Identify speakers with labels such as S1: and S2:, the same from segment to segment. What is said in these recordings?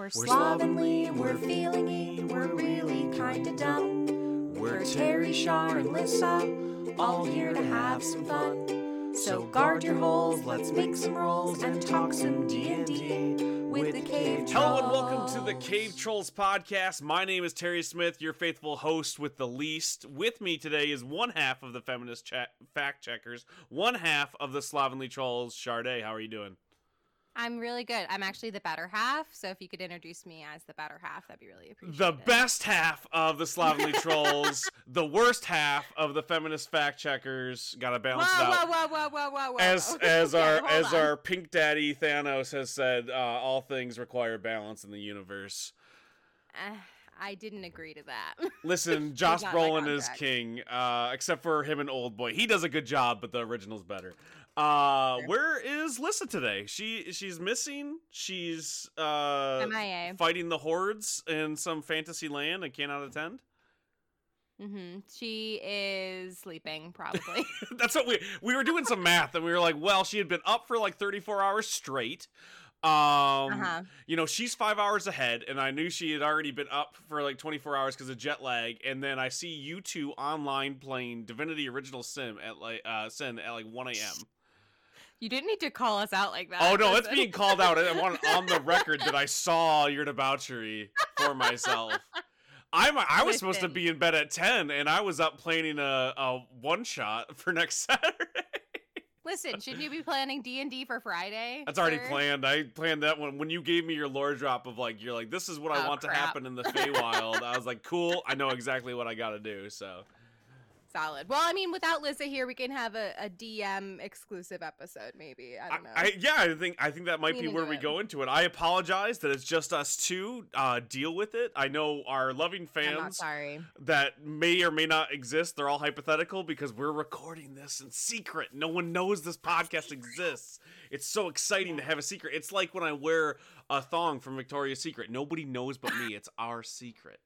S1: We're slovenly, we're feelingy, we're really kinda dumb. We're Terry, Shar, and Lyssa, all here to have some fun. So guard your holes, let's make some rolls and talk some D&D with the Cave Trulls.
S2: Hello and welcome to the Cave Trulls podcast. My name is Terry Smith, your faithful host with the least. With me today is one half of the feminist cha- fact checkers, one half of the slovenly trolls. Shardae, how are you doing?
S1: I'm really good. I'm actually the better half, so if you could introduce me as the better half, that'd be really appreciated.
S2: The best half of the slovenly trolls, the worst half of the feminist fact checkers. Got to
S1: Whoa,
S2: balance it out.
S1: whoa, whoa, whoa, whoa, whoa, whoa.
S2: As as
S1: Okay,
S2: our as
S1: on.
S2: our pink daddy Thanos has said, uh, all things require balance in the universe.
S1: Eh, I didn't agree to that.
S2: Listen, Josh Brolin is king, uh, except for him and Oldboy. He does a good job, but the original's better. Uh,
S1: Sure.
S2: where is Lyssa today? She she's missing. She's uh,
S1: MIA.
S2: fighting the hordes in some fantasy land and cannot attend.
S1: Mm-hmm. She is sleeping, probably.
S2: That's what we we were doing some math and we were like, well, she had been up for like 34 hours straight. Um,
S1: uh-huh.
S2: you know, she's five hours ahead, and I knew she had already been up for like 24 hours because of jet lag. And then I see you two online playing Divinity Original Sim at like uh Sin at like 1 a.m.
S1: You didn't need to call us out like that.
S2: Oh no, it's being called out. I want on the record that I saw your debauchery for myself. I'm I was supposed to be in bed at 10, and I was up planning a, a one shot for next Saturday.
S1: Listen, shouldn't you be planning D and D for Friday?
S2: That's already
S1: sir?
S2: planned. I planned that one when you gave me your lore drop of like you're like this is what I
S1: Oh,
S2: want to happen in the Feywild. I was like, cool. I know exactly what I got to do. So
S1: Solid. Well, I mean, without Lyssa here, we can have a, a DM exclusive episode, maybe. I
S2: I,
S1: don't know.
S2: I yeah, I think I think that might
S1: Lean
S2: be where
S1: into
S2: we
S1: it.
S2: go into it. I apologize that it's just us two. Uh, deal with it. I know our loving fans
S1: sorry.
S2: that may or may not exist. They're all hypothetical because we're recording this in secret. No one knows this podcast exists. It's so exciting to have a secret. It's like when I wear a thong from Victoria's Secret. Nobody knows but me. It's our secret.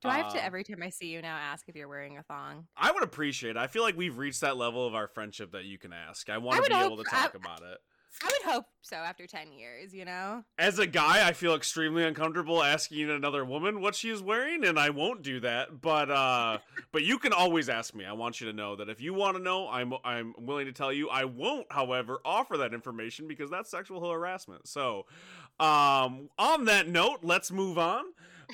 S1: Do I have to
S2: Uh,
S1: every time I see you now ask if you're wearing a thong?
S2: I would appreciate it. I feel like we've reached that level of our friendship that you can ask. I want to be able to
S1: I-
S2: talk about it.
S1: I would hope so after 10 years, you know?
S2: As a guy, I feel extremely uncomfortable asking another woman what she is wearing, and I won't do that. But uh, but you can always ask me. I want you to know that if you want to know, I'm I'm willing to tell you. I won't, however, offer that information because that's sexual harassment. So, um, on that note, let's move on.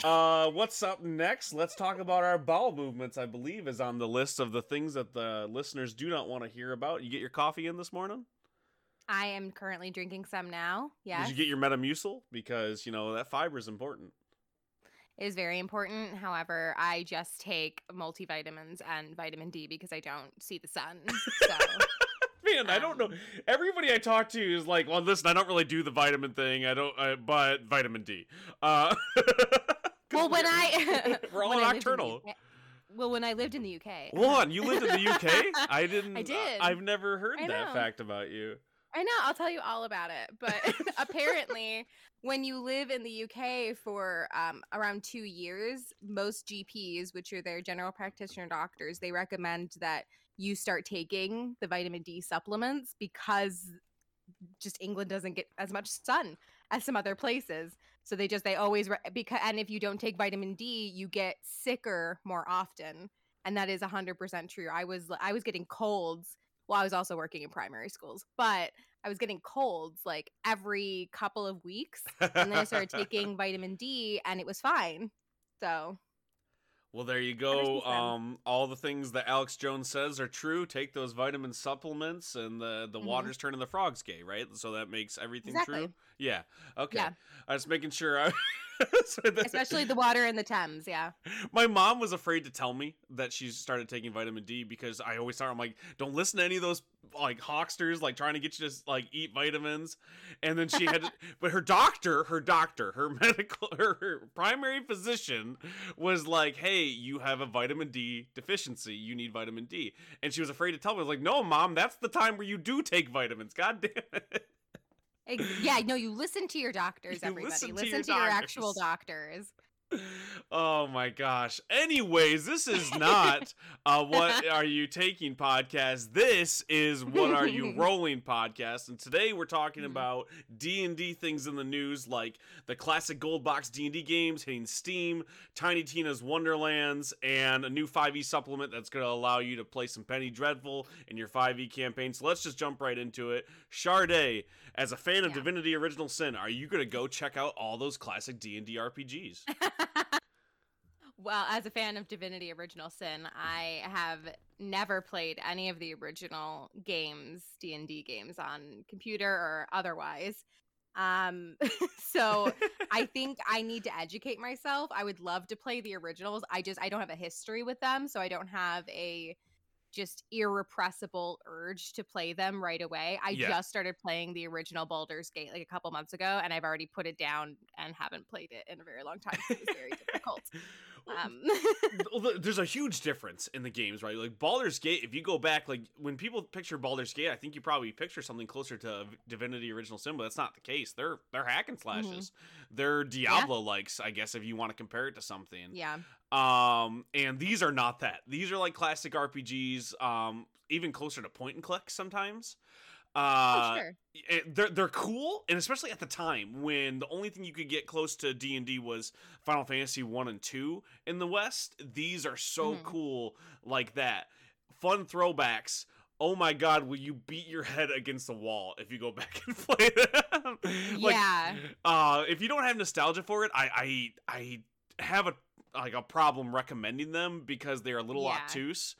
S2: Uh, what's up next? Let's talk about our bowel movements. I believe is on the list of the things that the listeners do not want to hear about. You get your coffee in this morning?
S1: I am currently drinking some now. Yeah.
S2: Did you get your Metamucil? Because you know that fiber is important.
S1: It is very important. However, I just take multivitamins and vitamin D because I don't see the sun. So,
S2: Man, I don't know.
S1: Um,
S2: Everybody I talk to is like, "Well, listen, I don't really do the vitamin thing. I don't, uh, but vitamin D." Uh,
S1: well, when I
S2: we're all
S1: when I lived in the
S2: nocturnal.
S1: UK well, when I lived in the UK,
S2: on, you lived in the UK? I didn't.
S1: I did.
S2: I've never heard
S1: I
S2: that
S1: know.
S2: fact about you.
S1: I know, I'll tell you all about it. But apparently, when you live in the UK for um, around two years, most GPs, which are their general practitioner doctors, they recommend that you start taking the vitamin D supplements because just England doesn't get as much sun as some other places. So they just they always re- because and if you don't take vitamin D, you get sicker more often, and that is hundred percent true. I was I was getting colds. Well, I was also working in primary schools, but I was getting colds like every couple of weeks, and then I started taking vitamin D, and it was fine. So
S2: Well, there you go. Um, all the things that Alex Jones says are true. Take those vitamin supplements, and the the
S1: Mhm.
S2: water's turning the frogs gay, right? So that makes everything
S1: Exactly.
S2: true. Yeah. Okay.
S1: Yeah.
S2: I was making sure. I,
S1: especially the water in the Thames, yeah.
S2: My mom was afraid to tell me that she started taking vitamin D because I always her, I'm like, don't listen to any of those like hawksters like trying to get you to like eat vitamins. And then she had, to, but her doctor, her doctor, her medical, her, her primary physician was like, hey, you have a vitamin D deficiency. You need vitamin D. And she was afraid to tell me. I was like, no, mom, that's the time where you do take vitamins. God damn it.
S1: Yeah, no, you listen to your doctors,
S2: You
S1: everybody.
S2: listen
S1: Listen,
S2: to your
S1: to, your actual
S2: doctors. Oh my gosh. Anyways, this is not uh what are you taking podcast. This is what are you rolling podcast. And today we're talking
S1: Mhm.
S2: about D&D things in the news like the classic gold box D&D games hitting Steam, Tiny Tina's Wonderlands and a new 5e supplement that's going to allow you to play some Penny Dreadful in your 5e campaign. So let's just jump right into it. Shardae, as a fan of
S1: Yeah.
S2: Divinity Original Sin, are you going to go check out all those classic D&D RPGs?
S1: Well, as a fan of Divinity Original Sin, I have never played any of the original games, D&D games on computer or otherwise. Um so I think I need to educate myself. I would love to play the originals. I just I don't have a history with them, so I don't have a just irrepressible urge to play them right away. I
S2: Yeah.
S1: just started playing the original Baldur's Gate like a couple months ago, and I've already put it down and haven't played it in a very long time. It was very difficult. Um,
S2: there's a huge difference in the games, right? Like Baldur's Gate, if you go back, like when people picture Baldur's Gate, I think you probably picture something closer to Divinity Original Sin, but that's not the case. They're they're hack and slashes. They're Diablo likes, I guess, if you want to compare it to something.
S1: yeah,
S2: Um, and these are not that. These are like classic RPGs, um, even closer to point and click sometimes. Uh,
S1: oh, sure.
S2: it- they're they're cool, and especially at the time when the only thing you could get close to D and D was Final Fantasy one and two in the West. These are so
S1: Mhm.
S2: cool like that. Fun throwbacks. Oh my God! Will you beat your head against the wall if you go back and play them? like,
S1: yeah,
S2: uh, if you don't have nostalgia for it, I I I have a like a problem recommending them because they're a little
S1: Yeah.
S2: obtuse.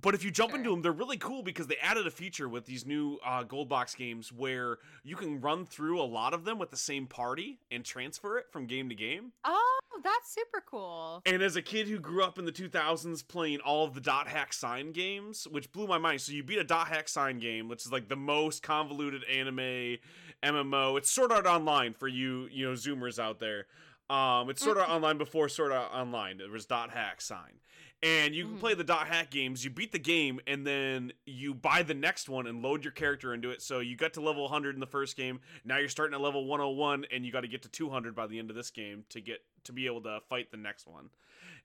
S2: But if you jump into them, they're really cool because they added a feature with these new uh, gold box games where you can run through a lot of them with the same party and transfer it from game to game.
S1: Oh, that's super cool.
S2: And as a kid who grew up in the 2000s playing all of the dot hack sign games, which blew my mind. So you beat a dot hack sign game, which is like the most convoluted anime MMO. It's Sword Art Online for you, you know, Zoomers out there. Um, it's Sword Art Online before Sword Art Online. It was dot hack sign. And you can
S1: Mhm.
S2: play the dot hack games. You beat the game, and then you buy the next one and load your character into it. So you got to level 100 in the first game. Now you're starting at level 101, and you got to get to 200 by the end of this game to get to be able to fight the next one.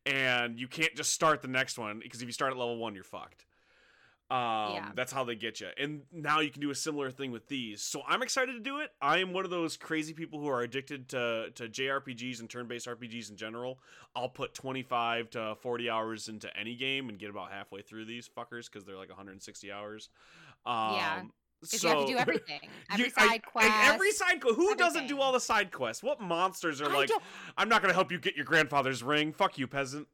S2: And you can't just start the next one because if you start at level one, you're fucked. Um,
S1: Yeah.
S2: that's how they get you. And now you can do a similar thing with these. So I'm excited to do it. I am one of those crazy people who are addicted to to JRPGs and turn-based RPGs in general. I'll put 25 to 40 hours into any game and get about halfway through these fuckers because they're like 160 hours. Um,
S1: Yeah. Because
S2: so
S1: you have to do everything. Every
S2: you- I-
S1: side quest.
S2: and every side quest. Who doesn't do all the side quests? What monsters are
S1: I
S2: like?
S1: don't-
S2: I'm not going to help you get your grandfather's ring. Fuck you, peasant.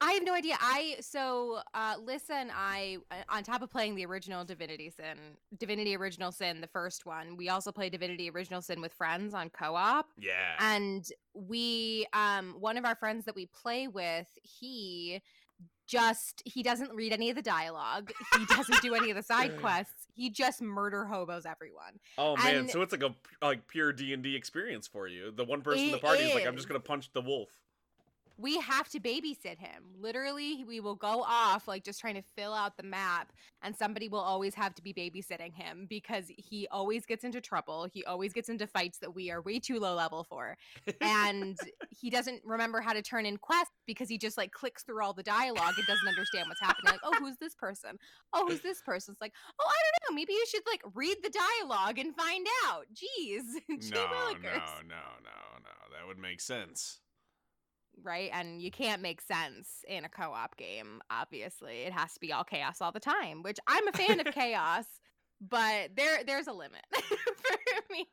S1: I have no idea. I so uh Lyssa and I uh, on top of playing the original Divinity Sin, Divinity Original Sin, the first one, we also play Divinity Original Sin with friends on co-op.
S2: Yeah.
S1: And we um one of our friends that we play with, he just he doesn't read any of the dialogue. He doesn't do any of the side quests. He just murder hobos everyone.
S2: oh man,
S1: and-
S2: so it's like a like pure D and D experience for you. The one person in the party is like, I'm just gonna punch the wolf.
S1: We have to babysit him. Literally, we will go off like just trying to fill out the map, and somebody will always have to be babysitting him because he always gets into trouble. He always gets into fights that we are way too low level for. And he doesn't remember how to turn in quests because he just like clicks through all the dialogue and doesn't understand what's happening. Like, oh, who's this person? Oh, who's this person? It's like, oh, I don't know. Maybe you should like read the dialogue and find out. Jeez.
S2: No, no, no, no, no. That would make sense.
S1: Right? And you can't make sense in a co-op game. Obviously, it has to be all chaos all the time. Which I'm a fan of chaos, but there there's a limit for me.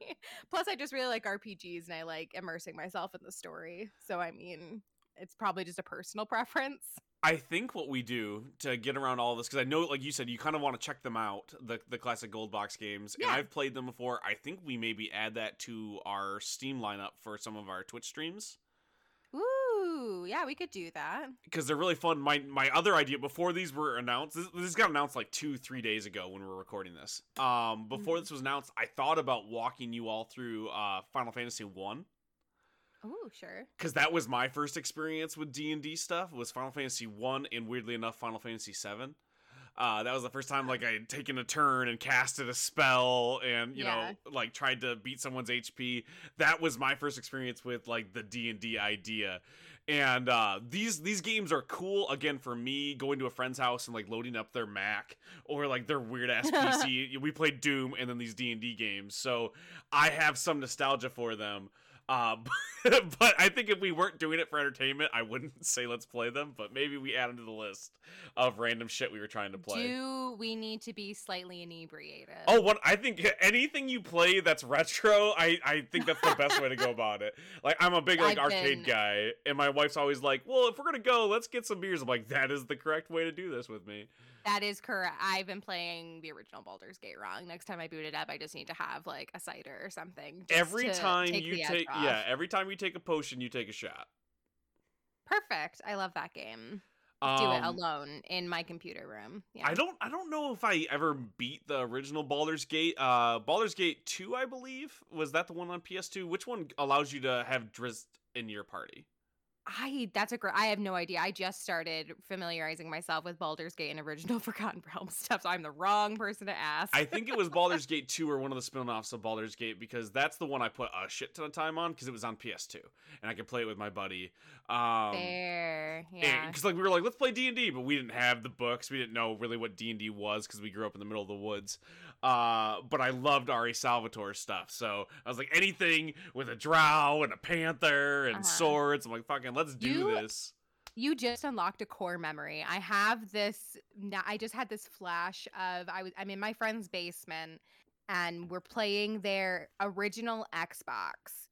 S1: Plus, I just really like RPGs and I like immersing myself in the story. So I mean, it's probably just a personal preference.
S2: I think what we do to get around all this, because I know, like you said, you kind of want to check them out, the the classic gold box games, and
S1: Yeah.
S2: I've played them before. I think we maybe add that to our Steam lineup for some of our Twitch streams.
S1: Ooh, yeah, we could do that.
S2: because they're really fun. My my other idea before these were announced, this, this got announced like two three days ago when we were recording this. Um, before
S1: Mhm.
S2: this was announced, I thought about walking you all through uh Final Fantasy One
S1: Ooh, sure.
S2: because that was my first experience with D and D stuff. Was Final Fantasy One and weirdly enough Final Fantasy Seven. Uh, that was the first time like I had taken a turn and casted a spell and you
S1: Yeah.
S2: know like tried to beat someone's HP. That was my first experience with like the D and D idea. And uh, these these games are cool again for me going to a friend's house and like loading up their Mac or like their weird ass PC. we played Doom and then these D and D games, so I have some nostalgia for them. Uh, but I think if we weren't doing it for entertainment, I wouldn't say let's play them. But maybe we add them to the list of random shit we were trying to play.
S1: Do we need to be slightly inebriated?
S2: Oh, what I think anything you play that's retro, I I think that's the best way to go about it. Like I'm a big like
S1: I've
S2: arcade
S1: been-
S2: guy, and my wife's always like, "Well, if we're gonna go, let's get some beers." I'm like, "That is the correct way to do this with me."
S1: That is correct. I've been playing the original Baldur's Gate wrong. Next time I boot it up, I just need to have like a cider or something.
S2: every time
S1: take
S2: you take, yeah, every time you take a potion, you take a shot.
S1: Perfect. I love that game. Do it
S2: Um,
S1: alone in my computer room. Yeah.
S2: I don't I don't know if I ever beat the original Baldur's Gate. Uh Baldur's Gate 2, I believe. Was that the one on PS2? Which one allows you to have Drizzt in your party?
S1: I that's a great. I have no idea. I just started familiarizing myself with Baldur's Gate and original Forgotten Realms stuff, so I'm the wrong person to ask.
S2: I think it was Baldur's Gate 2 or one of the spin-offs of Baldur's Gate because that's the one I put a shit ton of time on because it was on PS2 and I could play it with my buddy. Um
S1: Fair. Yeah.
S2: because like we were like let's play d&d but we didn't have the books we didn't know really what d&d was because we grew up in the middle of the woods uh, but i loved R.A. Salvatore stuff so i was like anything with a drow and a panther and
S1: Uh-huh.
S2: swords i'm like fucking let's do
S1: You-
S2: this
S1: you just unlocked a core memory. I have this. I just had this flash of I was. I'm in my friend's basement, and we're playing their original Xbox,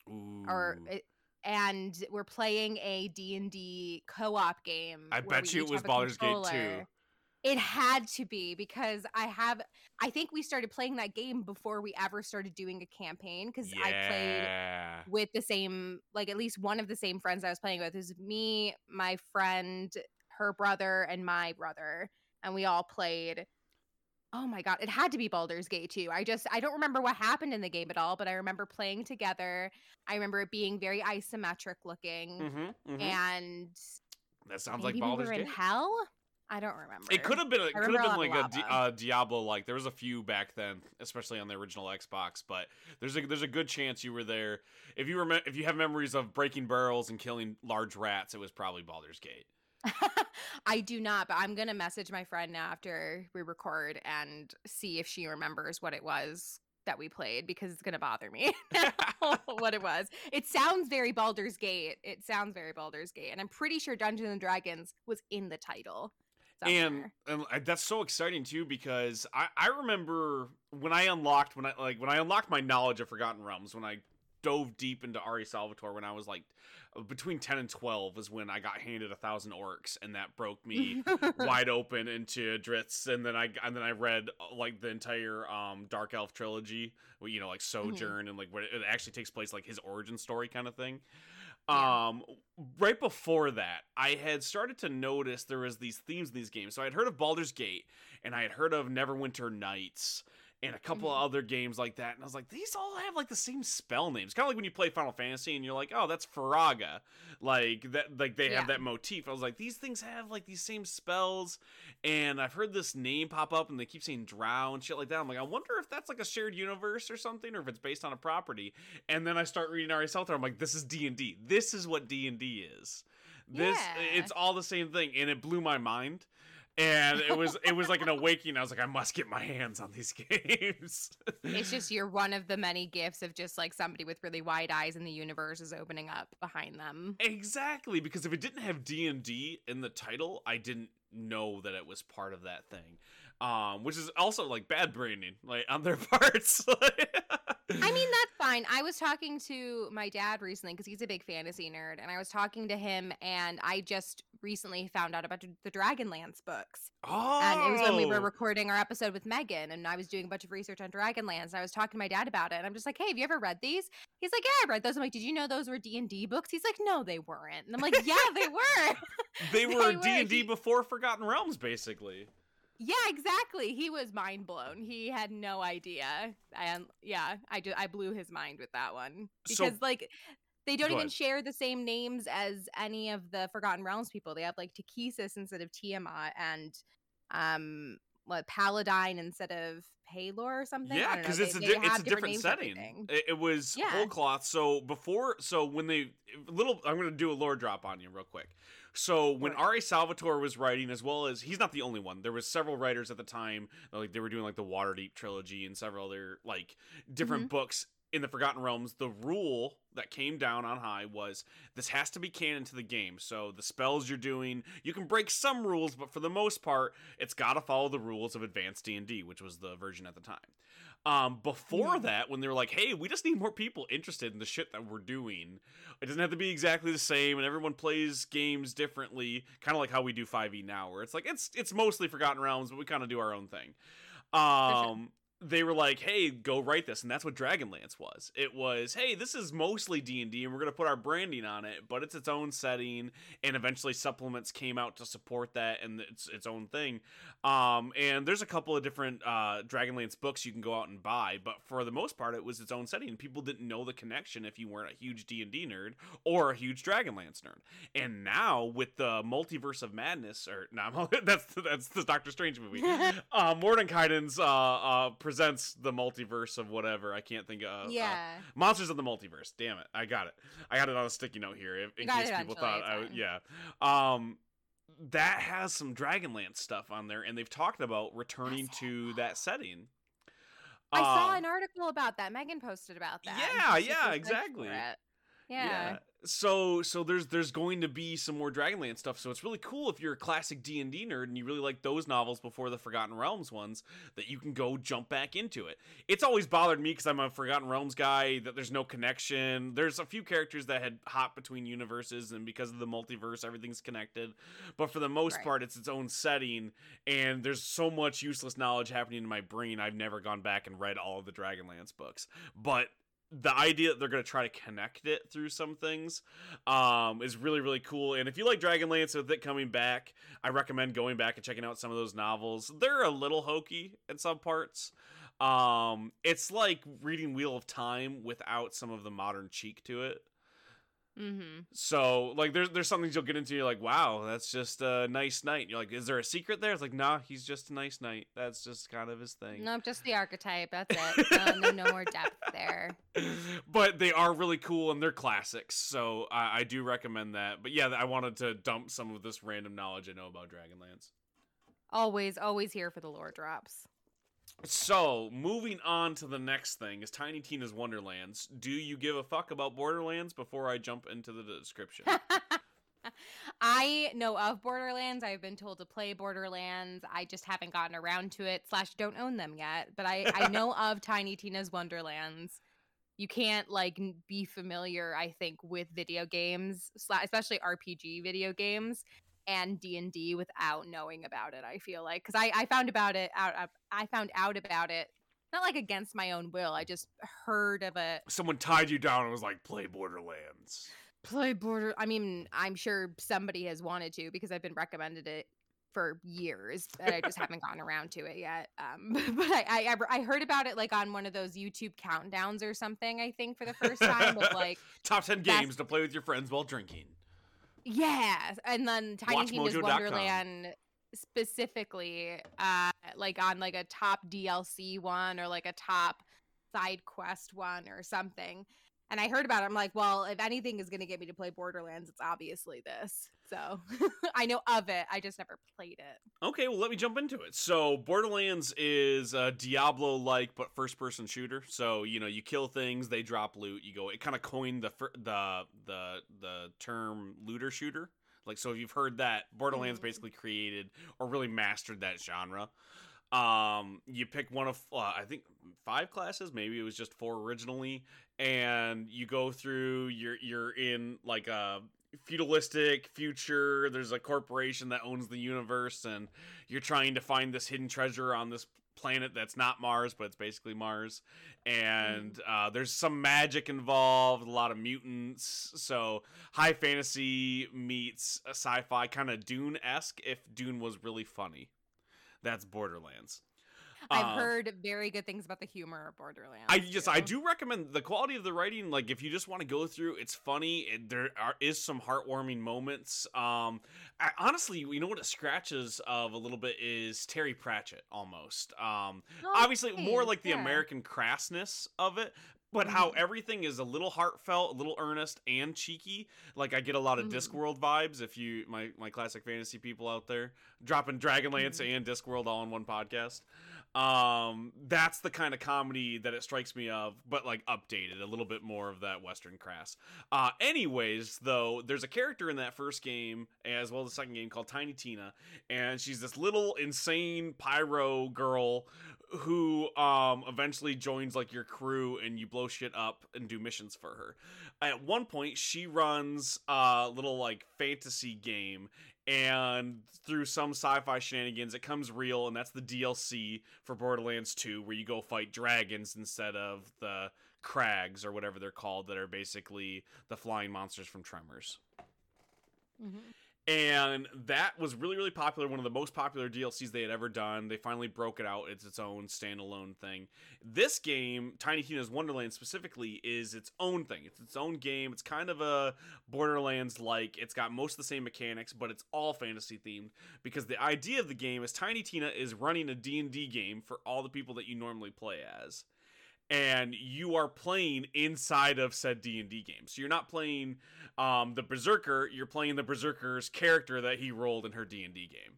S1: or
S2: Ooh.
S1: it- and we're playing a D and D co-op game.
S2: i bet you it was Baldur's Gate 2.
S1: It had to be because I have. I think we started playing that game before we ever started doing a campaign because I played with the same like at least one of the same friends I was playing with. It was me, my friend, her brother, and my brother. And we all played. Oh my god, it had to be Baldur's Gate 2. I just I don't remember what happened in the game at all, but I remember playing together. I remember it being very isometric looking.
S2: mm-hmm, mm-hmm.
S1: And
S2: that sounds
S1: maybe
S2: like Baldur's
S1: we were
S2: Gate
S1: in hell. I don't remember.
S2: It could have been. It could have been like a uh, Diablo. Like there was a few back then, especially on the original Xbox. But there's a there's a good chance you were there. If you remember, if you have memories of breaking barrels and killing large rats, it was probably Baldur's Gate.
S1: I do not, but I'm gonna message my friend now after we record and see if she remembers what it was that we played because it's gonna bother me what it was. It sounds very Baldur's Gate. It sounds very Baldur's Gate, and I'm pretty sure Dungeons and Dragons was in the title.
S2: And and that's so exciting too because I I remember when I unlocked when I like when I unlocked my knowledge of Forgotten Realms when I dove deep into R.A. Salvatore when I was like between 10 and 12 is when I got handed a thousand orcs and that broke me wide open into Drizzt, and then I and then I read uh, like the entire um Dark Elf trilogy, you know, like Sojourn and like where it actually takes place, like his origin story kind of thing.
S1: Yeah.
S2: Um, right before that, I had started to notice there was these themes in these games. So I had heard of Baldur's Gate, and I had heard of Neverwinter Nights. And a couple
S1: Mhm.
S2: of other games like that, and I was like, these all have like the same spell names. Kind of like when you play Final Fantasy, and you're like, oh, that's Firaga, like that, like they
S1: Yeah.
S2: have that motif. I was like, these things have like these same spells, and I've heard this name pop up and they keep saying drow and shit like that. I'm like, I wonder if that's like a shared universe or something, or if it's based on a property. And then I start reading Ari Salter. I'm like, this is D and D. This is what D and D is. This
S1: Yeah.
S2: it's all the same thing, and it blew my mind. And it was it was like an awakening. I was like, I must get my hands on these games.
S1: it's just you're one of the many gifts of just like somebody with really wide eyes and the universe is opening up behind them.
S2: Exactly, because if it didn't have D and D in the title, I didn't know that it was part of that thing. Um, which is also like bad branding, like on their parts.
S1: I mean, that's fine. I was talking to my dad recently because he's a big fantasy nerd, and I was talking to him, and I just recently found out about the Dragonlance books.
S2: oh,
S1: And it was when we were oh! recording our episode with Megan, and I was doing a bunch of research on Dragonlance, and I was talking to my dad about it, and I'm just like, "Hey, have you ever read these?" He's like, "Yeah, I read those." I'm like, "Did you know those were D and D books?" He's like, "No, they weren't." And I'm like, "Yeah, they were."
S2: they were. D and D before Forgotten Realms, basically.
S1: Yeah, exactly. He was mind blown. He had no idea. And yeah, I just I blew his mind with that one
S2: So-
S1: because like they don't even
S2: ahead.
S1: share the same names as any of the Forgotten Realms people. They have like Takhisis instead of Tiamat and um what Paladine instead of Paylor or something.
S2: Yeah,
S1: because
S2: it's a
S1: they,
S2: di-
S1: they
S2: it's a different
S1: names
S2: setting. It, it was
S1: Yeah.
S2: whole cloth. So before, so when they little, I'm gonna do a lore drop on you real quick. So when
S1: Sure.
S2: R.A. Salvatore was writing, as well as he's not the only one. There was several writers at the time, like they were doing like the Waterdeep trilogy and several other like different
S1: Mm-hmm.
S2: books in the Forgotten Realms. The rule that came down on high was this has to be canon to the game. So the spells you're doing, you can break some rules, but for the most part, it's got to follow the rules of Advanced D&D, which was the version at the time. Um, before that, when they were like, "Hey, we just need more people interested in the shit that we're doing. It doesn't have to be exactly the same, and everyone plays games differently, kind of like how we do 5e now, where it's like it's it's mostly Forgotten Realms, but we kind of do our own thing." Um, they were like, "Hey, go write this," and that's what Dragonlance was. It was, "Hey, this is mostly D and D, and we're gonna put our branding on it, but it's its own setting." And eventually, supplements came out to support that, and it's its own thing. Um, and there's a couple of different uh, Dragonlance books you can go out and buy, but for the most part, it was its own setting. and People didn't know the connection if you weren't a huge D and D nerd or a huge Dragonlance nerd. And now with the Multiverse of Madness, or no, that's that's the Doctor Strange movie. uh, Mordenkainen's uh, uh, presents the multiverse of whatever. I can't think of. uh,
S1: yeah.
S2: Monsters of the Multiverse. Damn it. I got it. I got it on a sticky note here if, in case people thought I
S1: fine.
S2: yeah. Um that has some Dragonlance stuff on there and they've talked about returning to that setting.
S1: I saw
S2: Um,
S1: an article about that. Megan posted about that.
S2: Yeah, yeah,
S1: super psyched for
S2: exactly.
S1: it. Yeah.
S2: So so there's there's going to be some more Dragonlance stuff. So it's really cool if you're a classic D and D nerd and you really like those novels before the Forgotten Realms ones that you can go jump back into it. It's always bothered me because I'm a Forgotten Realms guy that there's no connection. There's a few characters that had hopped between universes and because of the multiverse everything's connected. But for the most
S1: Right.
S2: part it's its own setting and there's so much useless knowledge happening in my brain. I've never gone back and read all of the Dragonlance books. But the idea that they're going to try to connect it through some things um, is really really cool. And if you like dragonlance with it coming back i recommend going back and checking out some of those novels. They're a little hokey in some parts. Um, it's like reading wheel of time without some of the modern cheek to it
S1: Mm-hmm.
S2: so like there's there's some things you'll get into you're like wow that's just a nice knight you're like is there a secret there it's like nah he's just a nice knight that's just kind of his thing No,
S1: Nope, just the archetype. That's it. No, no, no more depth there.
S2: but they are really cool and they're classics, so I, I do recommend that. But yeah, I wanted to dump some of this random knowledge I know about Dragonlance.
S1: Always, always here for the lore drops.
S2: So moving on to the next thing is Tiny Tina's Wonderlands. Do you give a fuck about Borderlands before I jump into the description?
S1: I know of Borderlands. I've been told to play Borderlands. I just haven't gotten around to it. Slash, don't own them yet. But I, I know of Tiny Tina's Wonderlands. You can't like be familiar, I think, with video games, especially RPG video games and D and D without knowing about it. I feel like because I, I found about it out. I found out about it not like against my own will. I just heard of it.
S2: Someone tied you down and was like, "Play Borderlands."
S1: play border i mean i'm sure somebody has wanted to because i've been recommended it for years but i just haven't gotten around to it yet um but I, I i heard about it like on one of those youtube countdowns or something i think for the first time of like
S2: Top ten
S1: That's-
S2: games to play with your friends while drinking.
S1: Yeah and then tiny tina's wonderland specifically uh like on like a top dlc one or like a top side quest one or something and I heard about it. I'm like, well, if anything is going to get me to play Borderlands, it's obviously this. So I know of it. I just never played it.
S2: Okay, well, let me jump into it. So, Borderlands is a Diablo like but first person shooter. So, you know, you kill things, they drop loot. You go, it kind of coined the, the, the, the term looter shooter. Like, so if you've heard that, Borderlands
S1: Mhm.
S2: basically created or really mastered that genre. Um, you pick one of, uh, I think, five classes. Maybe it was just four originally. And you go through, you're, you're in like a feudalistic future. There's a corporation that owns the universe, and you're trying to find this hidden treasure on this planet that's not Mars, but it's basically Mars. And uh, there's some magic involved, a lot of mutants. So high fantasy meets sci-fi, kind of Dune esque. If Dune was really funny, that's Borderlands.
S1: I've
S2: Um,
S1: heard very good things about the humor of Borderlands.
S2: I just I do recommend the quality of the writing. Like if you just want to go through, it's funny. It, there are, is some heartwarming moments. Um, I, honestly, you know what it scratches of a little bit is Terry Pratchett almost. Um,
S1: Oh,
S2: obviously more like the
S1: yeah.
S2: American crassness of it. But how
S1: Mhm.
S2: everything is a little heartfelt, a little earnest, and cheeky. Like I get a lot of
S1: Mhm.
S2: Discworld vibes. If you my my classic fantasy people out there dropping Dragonlance
S1: Mhm.
S2: and Discworld all in one podcast um that's the kind of comedy that it strikes me of but like updated a little bit more of that western crass. Uh anyways though there's a character in that first game as well as the second game called tiny tina and she's this little insane pyro girl who um eventually joins like your crew and you blow shit up and do missions for her. At one point she runs a little like fantasy game and through some sci-fi shenanigans it comes real and that's the DLC for Borderlands 2 where you go fight dragons instead of the crags or whatever they're called that are basically the flying monsters from Tremors.
S1: Mhm.
S2: And that was really, really popular. One of the most popular DLCs they had ever done. They finally broke it out. It's its own standalone thing. This game, Tiny Tina's Wonderland specifically, is its own thing. It's its own game. It's kind of a Borderlands like. It's got most of the same mechanics, but it's all fantasy themed because the idea of the game is Tiny Tina is running a D&D game for all the people that you normally play as and you are playing inside of said D&D game. So you're not playing um, the berserker, you're playing the berserker's character that he rolled in her D&D game.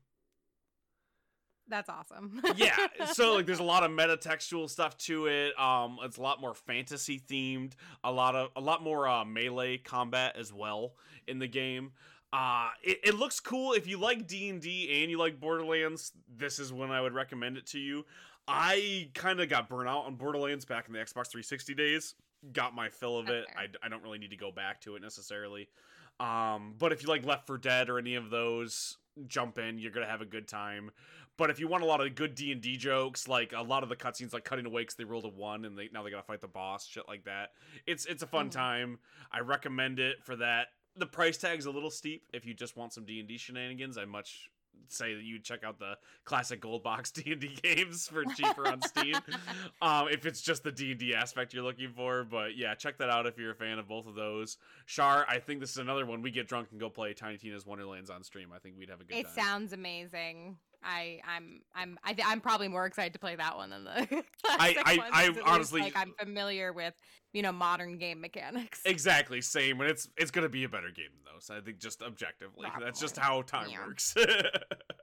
S1: That's awesome.
S2: Yeah, so like there's a lot of metatextual stuff to it. Um it's a lot more fantasy themed, a lot of a lot more uh, melee combat as well in the game. Uh, it, it looks cool if you like D&D and you like Borderlands, this is when I would recommend it to you. I kind of got burnt out on Borderlands back in the Xbox 360 days. Got my fill of it. I, I don't really need to go back to it necessarily. Um, but if you like Left 4 Dead or any of those, jump in. You're gonna have a good time. But if you want a lot of good D and D jokes, like a lot of the cutscenes, like cutting away because they rolled a one and they now they gotta fight the boss, shit like that. It's it's a fun
S1: Mhm.
S2: time. I recommend it for that. The price tag's a little steep if you just want some D and D shenanigans. I much say that you check out the classic gold box D&D games for cheaper on Steam. um, if it's just the D&D aspect you're looking for, but yeah, check that out if you're a fan of both of those. Shar, I think this is another one we get drunk and go play Tiny Tina's Wonderlands on stream. I think we'd have a good
S1: it
S2: time.
S1: sounds amazing. I I'm I'm I, th- I'm probably more excited to play that one than the.
S2: I-
S1: classic
S2: I-
S1: ones,
S2: I
S1: 'cause at least,
S2: honestly-
S1: like I'm familiar with you know modern game mechanics.
S2: Exactly, same. And it's it's gonna be a better game though. So I think just objectively, that's just how time
S1: Yeah.
S2: works.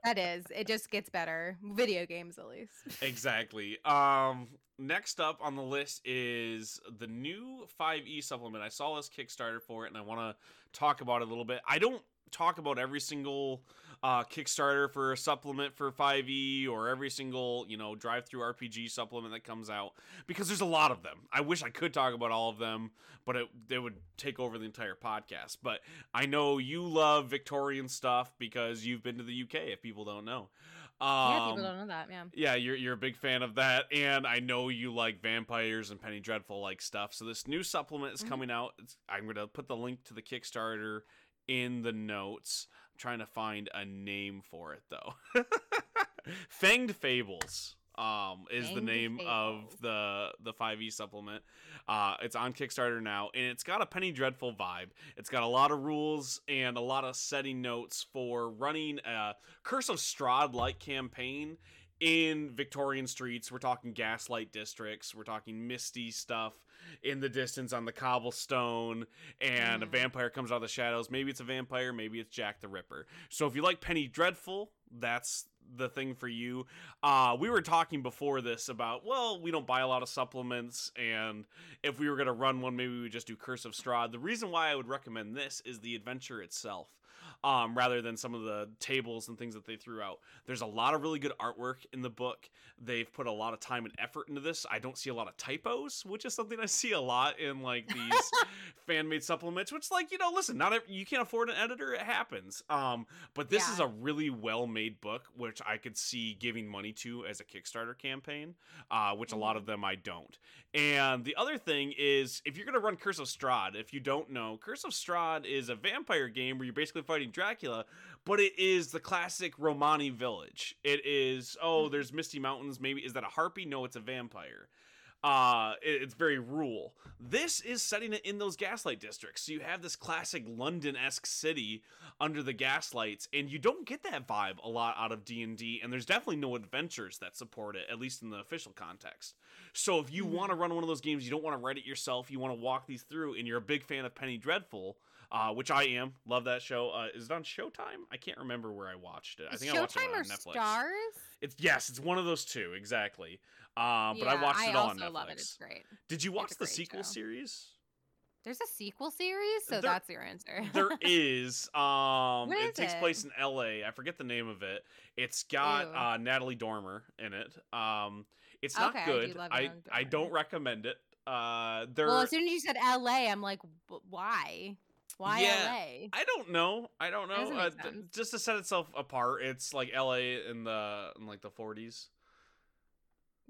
S1: That is, it just gets better. Video games, at least.
S2: exactly. Um, next up on the list is the new 5e supplement. I saw this Kickstarter for it, and I want to talk about it a little bit. I don't talk about every single uh, Kickstarter for a supplement for 5e or every single you know drive through RPG supplement that comes out because there's a lot of them. I wish I could talk about all of them, but it they would take over the entire podcast. But I know you love Victorian stuff because you've been to the UK. If people don't know,
S1: yeah,
S2: Um,
S1: people don't know that. Yeah.
S2: yeah, you're you're a big fan of that, and I know you like vampires and Penny Dreadful like stuff. So this new supplement is
S1: Mhm.
S2: coming out. It's, I'm gonna put the link to the Kickstarter in the notes. Trying to find a name for it though. Fanged Fables um is the
S1: Fanged
S2: name of the the 5e supplement. Uh it's on Kickstarter now and it's got a Penny Dreadful vibe. It's got a lot of rules and a lot of setting notes for running a Curse of Strahd like campaign in Victorian streets. We're talking gaslight districts. We're talking misty stuff in the distance on the cobblestone, and a
S1: Mhm.
S2: vampire comes out of the shadows. Maybe it's a vampire, maybe it's Jack the Ripper. So if you like Penny Dreadful, that's the thing for you. Uh, we were talking before this about, well, we don't buy a lot of supplements, and if we were going to run one, maybe we would just do Curse of Strahd. The reason why I would recommend this is the adventure itself um, rather than some of the tables and things that they threw out. There's a lot of really good artwork in the book. They've put a lot of time and effort into this. I don't see a lot of typos, which is something I see a lot in like these fan made supplements. Which, like, you know, listen, not every, you can't afford an editor. It happens. Um, but this is a really well made book which I could see giving money to as a Kickstarter campaign, uh, which a lot of them I don't. And the other thing is, if you're going to run Curse of Strahd, if you don't know, Curse of Strahd is a vampire game where you're basically fighting Dracula, but it is the classic Romani village. It is, oh, there's Misty Mountains. Maybe, is that a harpy? No, it's a vampire uh it, it's very rural this is setting it in those gaslight districts so you have this classic london-esque city under the gaslights and you don't get that vibe a lot out of d&d and there's definitely no adventures that support it at least in the official context so if you
S1: Mhm.
S2: want to run one of those games you don't want to write it yourself you want to walk these through and you're a big fan of penny dreadful uh, which I am. Love that show. Uh, is it on Showtime? I can't remember where I watched it. I think I watched it
S1: Showtime
S2: on
S1: or
S2: Netflix.
S1: Starz?
S2: It's yes, it's one of those two exactly. Um, but
S1: Yeah,
S2: I watched
S1: I
S2: it
S1: also
S2: on Netflix.
S1: I love it. It's great.
S2: Did you watch the sequel
S1: show.
S2: series?
S1: There's a sequel series, so
S2: There-
S1: that's your answer.
S2: There is. Um, it takes
S1: it?
S2: place in L.A. I forget the name of it. It's got uh, Natalie Dormer in it. Um, it's not
S1: Okay, I
S2: good.
S1: love
S2: I I don't recommend it. Uh, there.
S1: well, as soon as you said LA, I'm like, why? Why
S2: Yeah.
S1: LA?
S2: I don't know. I don't know. Uh, just to set itself apart, it's like L.A. in the in like the 40s.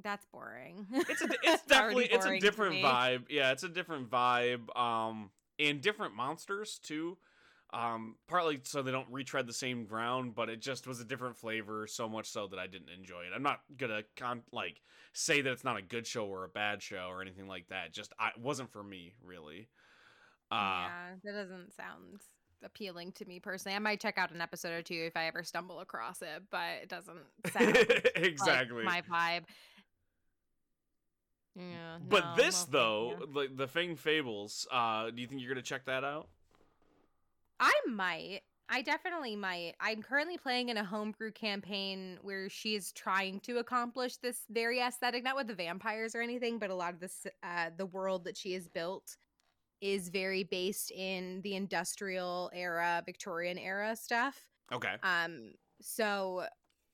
S1: That's boring.
S2: It's a, it's definitely it's a different vibe. Yeah, it's a different vibe. Um, and different monsters too. Um, partly so they don't retread the same ground, but it just was a different flavor. So much so that I didn't enjoy it. I'm not gonna con like say that it's not a good show or a bad show or anything like that. Just I, it wasn't for me really. Uh,
S1: yeah, that doesn't sound appealing to me personally. I might check out an episode or two if I ever stumble across it, but it doesn't sound
S2: exactly.
S1: like my vibe. Yeah,
S2: but
S1: no,
S2: this
S1: no,
S2: though,
S1: you.
S2: like the Fang Fables, uh, do you think you're gonna check that out?
S1: I might. I definitely might. I'm currently playing in a homebrew campaign where she is trying to accomplish this very aesthetic, not with the vampires or anything, but a lot of this, uh, the world that she has built is very based in the industrial era, Victorian era stuff.
S2: Okay.
S1: Um, so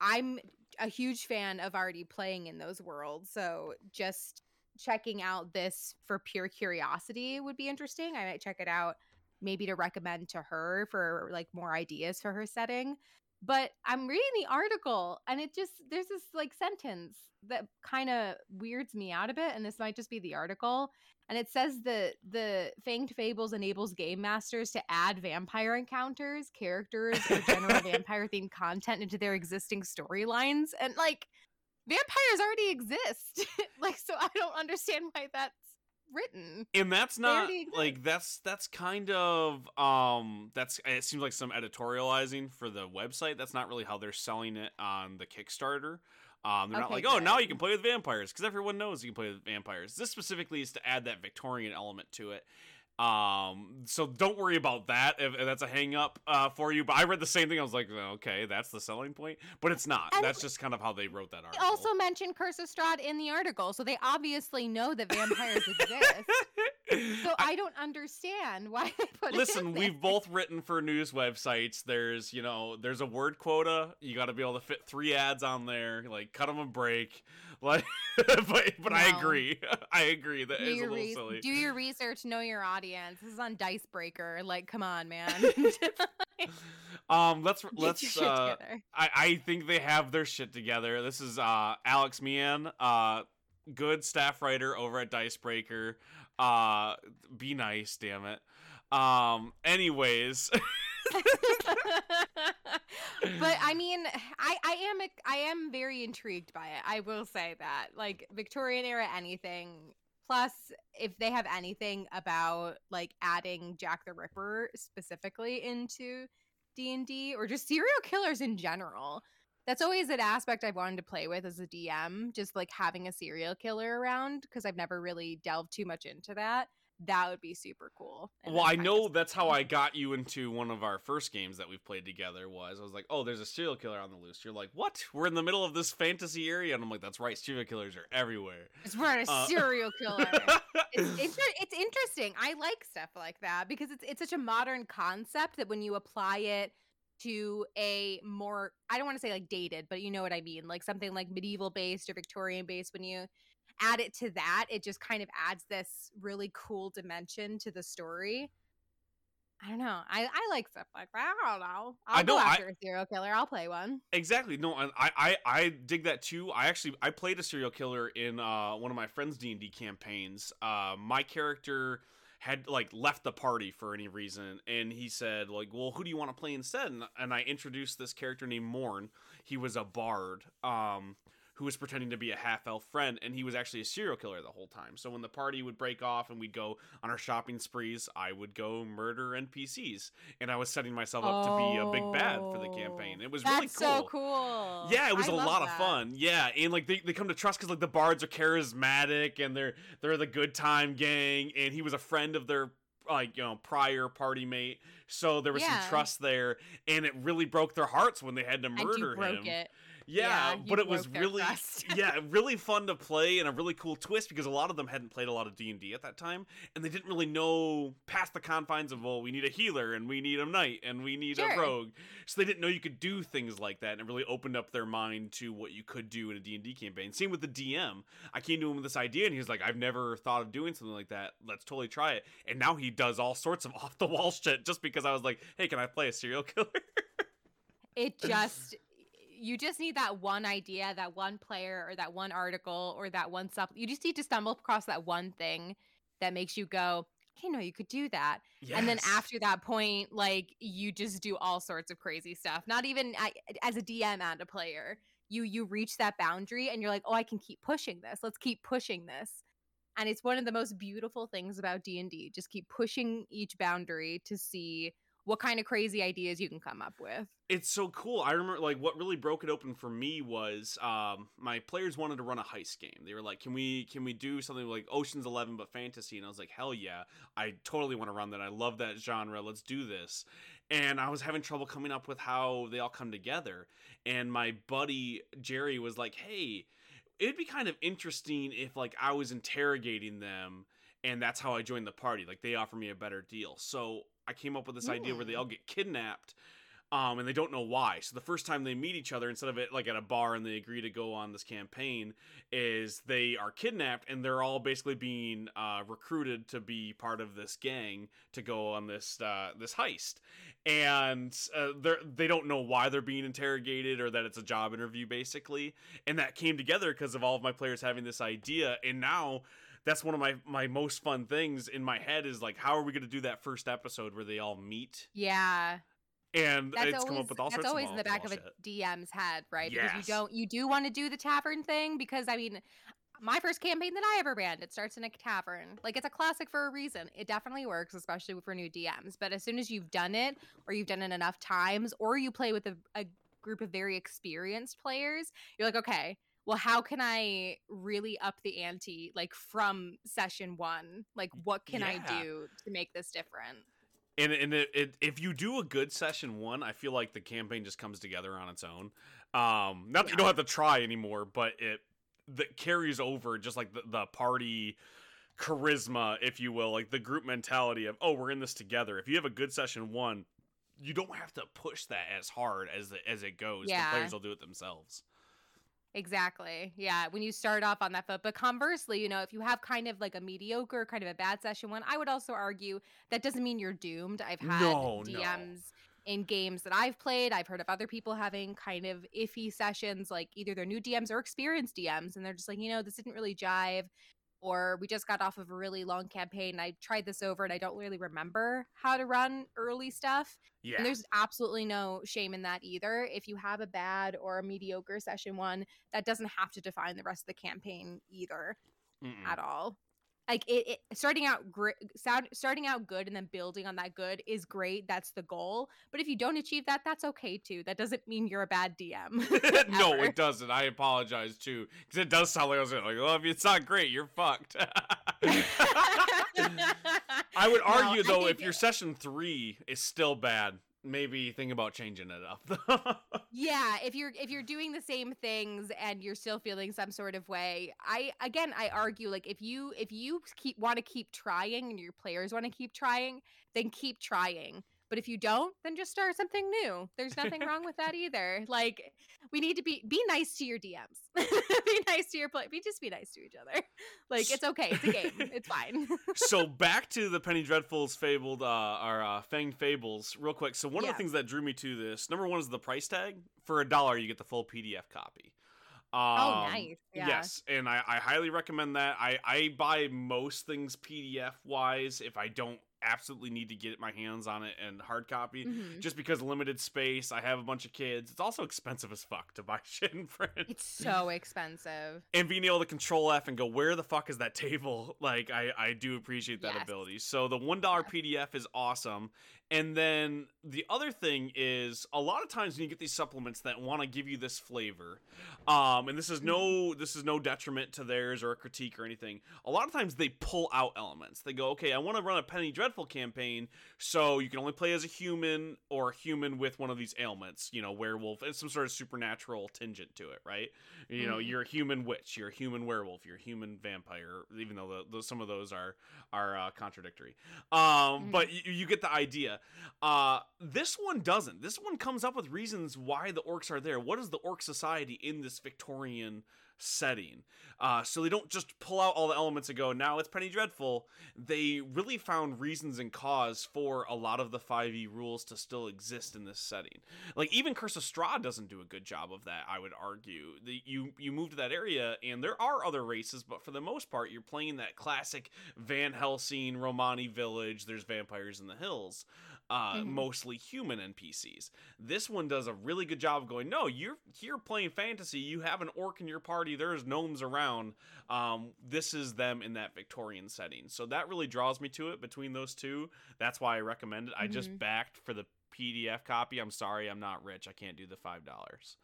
S1: I'm a huge fan of already playing in those worlds. So just checking out this for pure curiosity would be interesting. I might check it out maybe to recommend to her for like more ideas for her setting. But I'm reading the article and it just there's this like sentence that kind of weirds me out a bit and this might just be the article and it says that the Fanged Fables enables game masters to add vampire encounters, characters, or general vampire themed content into their existing storylines. And like, vampires already exist. like, so I don't understand why that's written.
S2: and that's not like that's that's kind of um that's it seems like some editorializing for the website that's not really how they're selling it on the kickstarter um they're not
S1: Okay,
S2: like oh now you can play with vampires because everyone knows you can play with vampires. This specifically is to add that victorian element to it um so don't worry about that if, if that's a hang up uh for you but i read the same thing i was like "Oh, okay that's the selling point but it's not
S1: And
S2: that's just kind of how they wrote that
S1: They
S2: article
S1: also mentioned Curse of Strahd in the article, so they obviously know that vampires exist. So I, don't understand why they put it. in
S2: Listen, we've both written for news websites. There's, you know, there's a word quota. You got to be able to fit three ads on there. Like, cut them a break. Like, but but I agree. I agree that
S1: do
S2: is a little
S1: re-
S2: silly.
S1: do your research, know your audience. This is on Dicebreaker. Like, come on, man.
S2: Um, let's let's. Uh. I I think they have their shit together. This is uh Alex Meehan, uh, good staff writer over at Dicebreaker. Uh, be nice, damn it. Um, anyways.
S1: But I mean, I I am I am very intrigued by it. I will say that, like Victorian era anything. Plus, if they have anything about like adding Jack the Ripper specifically into D and D or just serial killers in general, that's always an aspect I've wanted to play with as a DM. Just like having a serial killer around because I've never really delved too much into that. That would be super cool. in
S2: Well, I know that's how. I got you into one of our first games that we've played together. Was I was like, oh, there's a serial killer on the loose. You're like, what? We're in the middle of this fantasy area, and I'm like, that's right, serial killers are everywhere.
S1: It's for a
S2: Uh,
S1: serial killer. it's, it's it's interesting. I like stuff like that because it's it's such a modern concept that when you apply it to a more I don't want to say like dated, but you know what I mean, like something like medieval based or Victorian based when you add it to that, it just kind of adds this really cool dimension to the story. I don't know. I, I like stuff like that. I don't know. I'll
S2: I know, I-
S1: after a serial killer. I'll play one.
S2: Exactly. No, I, I I dig that too. I actually I played a serial killer in uh, one of my friends' D and D campaigns. Uh, my character had like left the party for any reason, and he said like, "Well, who do you want to play instead?" And, and I introduced this character named Morn. He was a bard. Um, who was pretending to be a half elf friend, and he was actually a serial killer the whole time. So when the party would break off and we'd go on our shopping sprees, I would go murder NPCs, and I was setting myself up to be a big bad for the campaign. It was really cool.
S1: so cool.
S2: Yeah, it was
S1: I
S2: a lot of fun. Yeah, and like they, they come to trust because like the bards are charismatic and they're they're the good time gang, and he was a friend of their like you know prior party mate, so there was
S1: Yeah.
S2: some trust there, and it really broke their hearts when they had to
S1: And
S2: murder him.
S1: it.
S2: Yeah,
S1: Yeah,
S2: but it was really yeah, really fun to play and a really cool twist because a lot of them hadn't played a lot of D&D at that time and they didn't really know past the confines of well, we need a healer and we need a knight and we need
S1: Sure.
S2: a rogue. So they didn't know you could do things like that and it really opened up their mind to what you could do in a D&D campaign. Same with the DM. I came to him with this idea and he was like, "I've never thought of doing something like that. Let's totally try it." And now he does all sorts of off the wall shit just because I was like, "Hey, can I play a serial killer?"
S1: It just you just need that one idea, that one player, or that one article, or that one stuff. You just need to stumble across that one thing that makes you go, "Okay, no, you could do that." And then after that point, like you just do all sorts of crazy stuff. Not even I, as a DM and a player, you you reach that boundary and you're like, "Oh, I can keep pushing this. Let's keep pushing this." And it's one of the most beautiful things about D&D. Just keep pushing each boundary to see what kind of crazy ideas you can come up with.
S2: it's so cool. I remember like what really broke it open for me was um my players wanted to run a heist game. They were like, "Can we can we do something like Ocean's 11 but fantasy?" And I was like, "Hell yeah. I totally want to run that. I love that genre. Let's do this." And I was having trouble coming up with how they all come together. And my buddy Jerry was like, "Hey, it'd be kind of interesting if like I was interrogating them and that's how I joined the party. Like they offer me a better deal." So I came up with this idea where they
S1: Hmm.
S2: all get kidnapped um, and they don't know why. So the first time they meet each other, instead of it like at a bar and they agree to go on this campaign, is they are kidnapped and they're all basically being uh, recruited to be part of this gang to go on this uh, this heist, and uh, they they don't know why they're being interrogated or that it's a job interview basically, and that came together because of all of my players having this idea, and now. That's one of my, my most fun things in my head is like how are we going to do that first episode where they all meet
S1: Yeah.
S2: and
S1: That's
S2: it's
S1: always
S2: come up with all sorts.
S1: Of That's
S2: sorts
S1: always
S2: of
S1: in the back of a. DM's head, right? Because you don't you do want to do the tavern thing because I mean my first campaign that I ever ran, it starts in a tavern. Like it's a classic for a reason. It definitely works, especially for new DMs. But as soon as you've done it, or you've done it enough times, or you play with a, a group of very experienced players, you're like, okay, well, how can I really up the ante, like from session one? Like, what can I do to make this different?
S2: And and it, it, if you do a good session one, I feel like the campaign just comes together on its own. Um, not that you don't have to try anymore, but it that carries over just like the, the party charisma, if you will, like the group mentality of oh we're in this together. If you have a good session one, you don't have to push that as hard as the, as it goes.
S1: Yeah.
S2: The players will do it themselves.
S1: Exactly. Yeah. When you start off on that foot. But conversely, you know, if you have kind of like a mediocre, kind of a bad session one, I would also argue that doesn't mean you're doomed. I've had
S2: No, no.
S1: DMs in games that I've played. I've heard of other people having kind of iffy sessions, like either they're new DMs or experienced DMs, and they're just like, you know, this didn't really jive. Or we just got off of a really long campaign. I tried this over and I don't really remember how to run early stuff.
S2: Yeah.
S1: And there's absolutely no shame in that either. If you have a bad or a mediocre session one, that doesn't have to define the rest of the campaign either
S2: Mm-mm.
S1: at all. Like it, it starting out great, sound, starting out good and then building on that good is great. That's the goal. But if you don't achieve that, that's okay too. That doesn't mean you're a bad DM.
S2: no, it doesn't. I apologize too, because it does sound like I was like, "Well, if it's not great, you're fucked." I would
S1: No,
S2: argue
S1: I
S2: though, if your session three is still bad, maybe think about changing it up.
S1: yeah if you're if you're doing the same things and you're still feeling some sort of way i again i argue like if you if you keep want to keep trying and your players want to keep trying then keep trying But if you don't, then just start something new. There's nothing wrong with that either. Like we need to be be nice to your DMs. be nice to your play. Be just be nice to each other. Like it's okay. It's a game. It's fine.
S2: so back to the Penny Dreadfuls fabled uh our uh, Fanged Fables real quick. So one of the things that drew me to this, number one is the price tag. For a dollar, you get the full PDF copy. Um,
S1: oh, nice. Yeah.
S2: Yes, and I, I highly recommend that. I, I buy most things PDF wise if I don't absolutely need to get my hands on it and hard copy.
S1: Mhm.
S2: Just because limited space, I have a bunch of kids. It's also expensive as fuck to buy shit in print.
S1: It's so expensive.
S2: and being able to control F and go, where the fuck is that table? Like, I, I do appreciate that
S1: Yes.
S2: ability. So the $1 PDF is awesome. And then the other thing is a lot of times when you get these supplements that want to give you this flavor, um, and this is no this is no detriment to theirs or a critique or anything. A lot of times they pull out elements. They go, okay, I want to run a Penny Dreadful campaign, so you can only play as a human or a human with one of these ailments, you know, werewolf, and some sort of supernatural tingent to it, right? You know,
S1: Mhm.
S2: you're a human witch, you're a human werewolf, you're a human vampire, even though the, the, some of those are are uh, contradictory. Um, but you, you get the idea. Uh, this one doesn't. This one comes up with reasons why the orcs are there. What is the orc society in this Victorian setting? Uh, so they don't just pull out all the elements and go, now it's Penny Dreadful. They really found reasons and cause for a lot of the 5e rules to still exist in this setting. Like even Curse of Strahd doesn't do a good job of that. I would argue. The, you you move to that area, and there are other races, but for the most part, you're playing that classic Van Helsing Romani village. There's vampires in the hills, uh,
S1: Mhm.
S2: mostly human NPCs. This one does a really good job of going. No, you're here playing fantasy. You have an orc in your party. There's gnomes around. Um, this is them in that Victorian setting. So that really draws me to it. Between those two, that's why I recommend it. I just
S1: Mhm.
S2: backed for the PDF copy. I'm sorry, I'm not rich. I can't do the five dollars.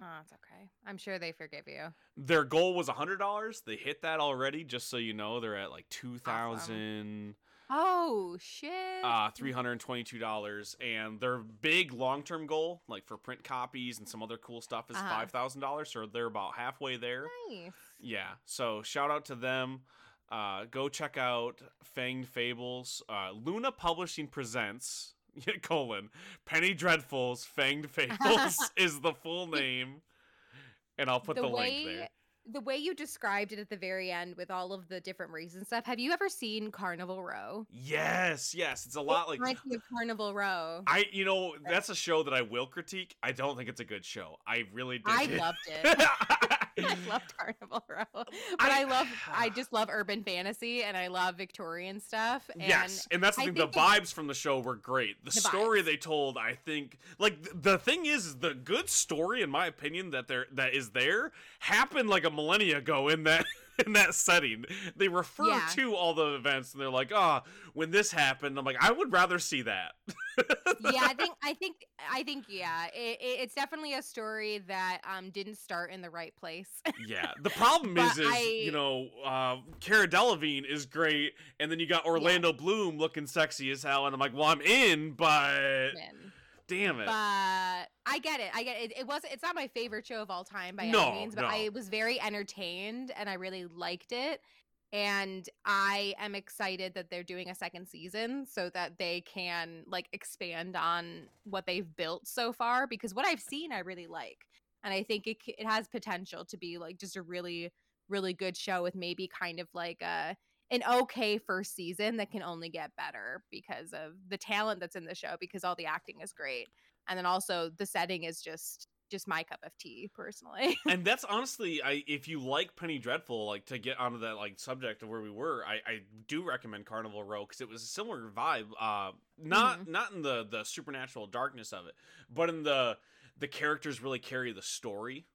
S1: Oh, it's okay. I'm sure they forgive you.
S2: Their goal was a hundred dollars. They hit that already. Just so you know, they're at like two thousand
S1: Oh shit.
S2: uh three hundred and twenty-two dollars, and their big long-term goal, like for print copies and some other cool stuff, is
S1: Uh-huh.
S2: five thousand dollars. So they're about halfway there.
S1: nice.
S2: Yeah. So shout out to them. Uh, go check out Fanged Fables. Uh, Luna Publishing presents colon Penny Dreadfuls Fanged Fables is the full name, and I'll put the, link there.
S1: The way you described it at the very end with all of the different races and stuff. Have you ever seen Carnival Row?
S2: Yes, yes, it's a lot like
S1: me of Carnival Row.
S2: I. You know, that's a show that I will critique. I don't think it's a good show. I really did.
S1: I loved it. I loved Carnival Row, but I,
S2: I-
S1: love I just love urban fantasy and I love Victorian stuff. And
S2: yes, and that's the
S1: I
S2: thing. The vibes from the show were great. The,
S1: The
S2: story
S1: vibes.
S2: they told, I think, like th- the thing is, is the good story, in my opinion, that there that is there happened like a millennia ago in that in that setting. They refer
S1: Yeah.
S2: to all the events, and they're like, "Ah, when this happened," I'm like, I would rather see that.
S1: yeah, I think I think I think yeah, it, it, it's definitely a story that um didn't start in the right place.
S2: Yeah, the problem is, is
S1: I-
S2: you know, uh, Cara Delevingne is great, and then you got Orlando Bloom looking sexy as hell, and I'm like, well, I'm in, but
S1: Man.
S2: Damn it.
S1: But I get it. I get it. It was. It's not my favorite show of all time by
S2: No,
S1: any means, but
S2: no.
S1: I was very entertained and I really liked it. And I am excited that they're doing a second season so that they can like expand on what they've built so far. Because what I've seen, I really like, and I think it it has potential to be like just a really really good show with maybe kind of like a an okay first season that can only get better because of the talent that's in the show because all the acting is great. And then also the setting is just just my cup of tea personally.
S2: And that's honestly I if you like Penny Dreadful like to get onto that like subject of where we were I I do recommend Carnival Row cuz it was a similar vibe uh not
S1: Mm-hmm.
S2: not in the the supernatural darkness of it but in the the characters really carry the story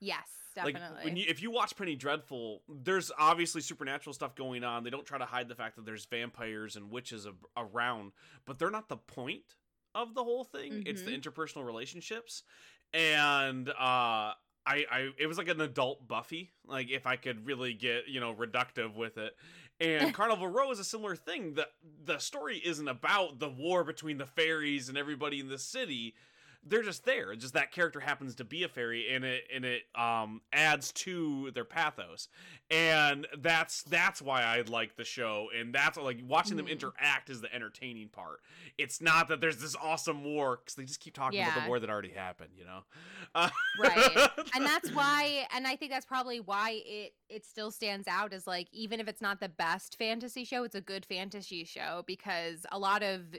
S1: yes
S2: like
S1: definitely
S2: when you if you watch Penny Dreadful there's obviously supernatural stuff going on they don't try to hide the fact that there's vampires and witches ab- around but they're not the point of the whole thing it's the interpersonal relationships and uh I, I it was like an adult Buffy, like if I could really get you know reductive with it. And Carnival Row is a similar thing. the The story isn't about the war between the fairies and everybody in the city. They're just there. Just that character happens to be a fairy, and it and it um adds to their pathos, and that's that's why I like the show, and that's like watching them
S1: Mhm.
S2: interact is the entertaining part. It's not that there's this awesome war because they just keep talking about the war that already happened, you know. Uh,
S1: Right. and that's why and i think that's probably why it it still stands out as like even if it's not the best fantasy show it's a good fantasy show because a lot of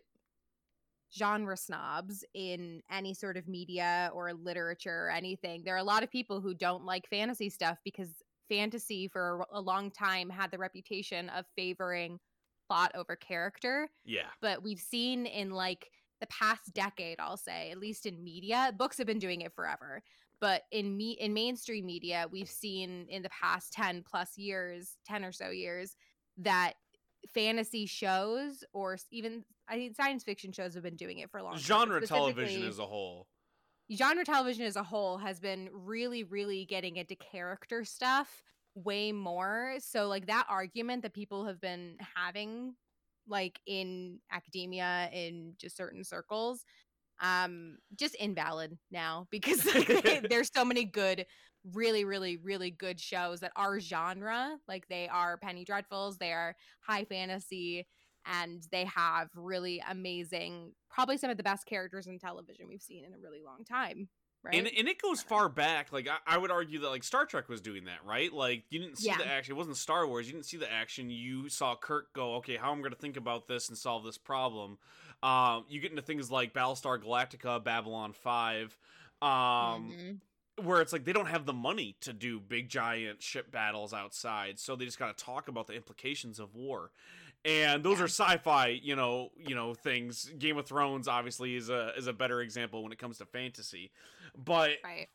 S1: genre snobs in any sort of media or literature or anything. There are a lot of people who don't like fantasy stuff because fantasy for a long time had the reputation of favoring plot over character.
S2: Yeah.
S1: but we've seen in like the past decade i'll say at least in media books have been doing it forever. But in me in mainstream media we've seen in the past 10 plus years 10 or so years that fantasy shows or even i think science fiction shows have been doing it for a long time
S2: Genre television as a whole.
S1: genre television as a whole has been really really getting into character stuff way more so like that argument that people have been having like in academia in just certain circles um just invalid now because there's so many good really really really good shows that are genre like they are penny dreadfuls they are high fantasy and they have really amazing probably some of the best characters in television we've seen in a really long time right
S2: And, and it goes far back. Like I, I would argue that like Star Trek was doing that, right? Like you didn't see
S1: Yeah.
S2: the action. It wasn't Star Wars. You didn't see the action. You saw Kirk go, okay, how am I'm going to think about this and solve this problem. Um, you get into things like Battlestar Galactica, Babylon Five, um,
S1: Mhm.
S2: where it's like they don't have the money to do big giant ship battles outside, so they just got to talk about the implications of war. And those
S1: Yeah.
S2: are sci-fi, you know, you know things. Game of Thrones obviously is a is a better example when it comes to fantasy, but
S1: right.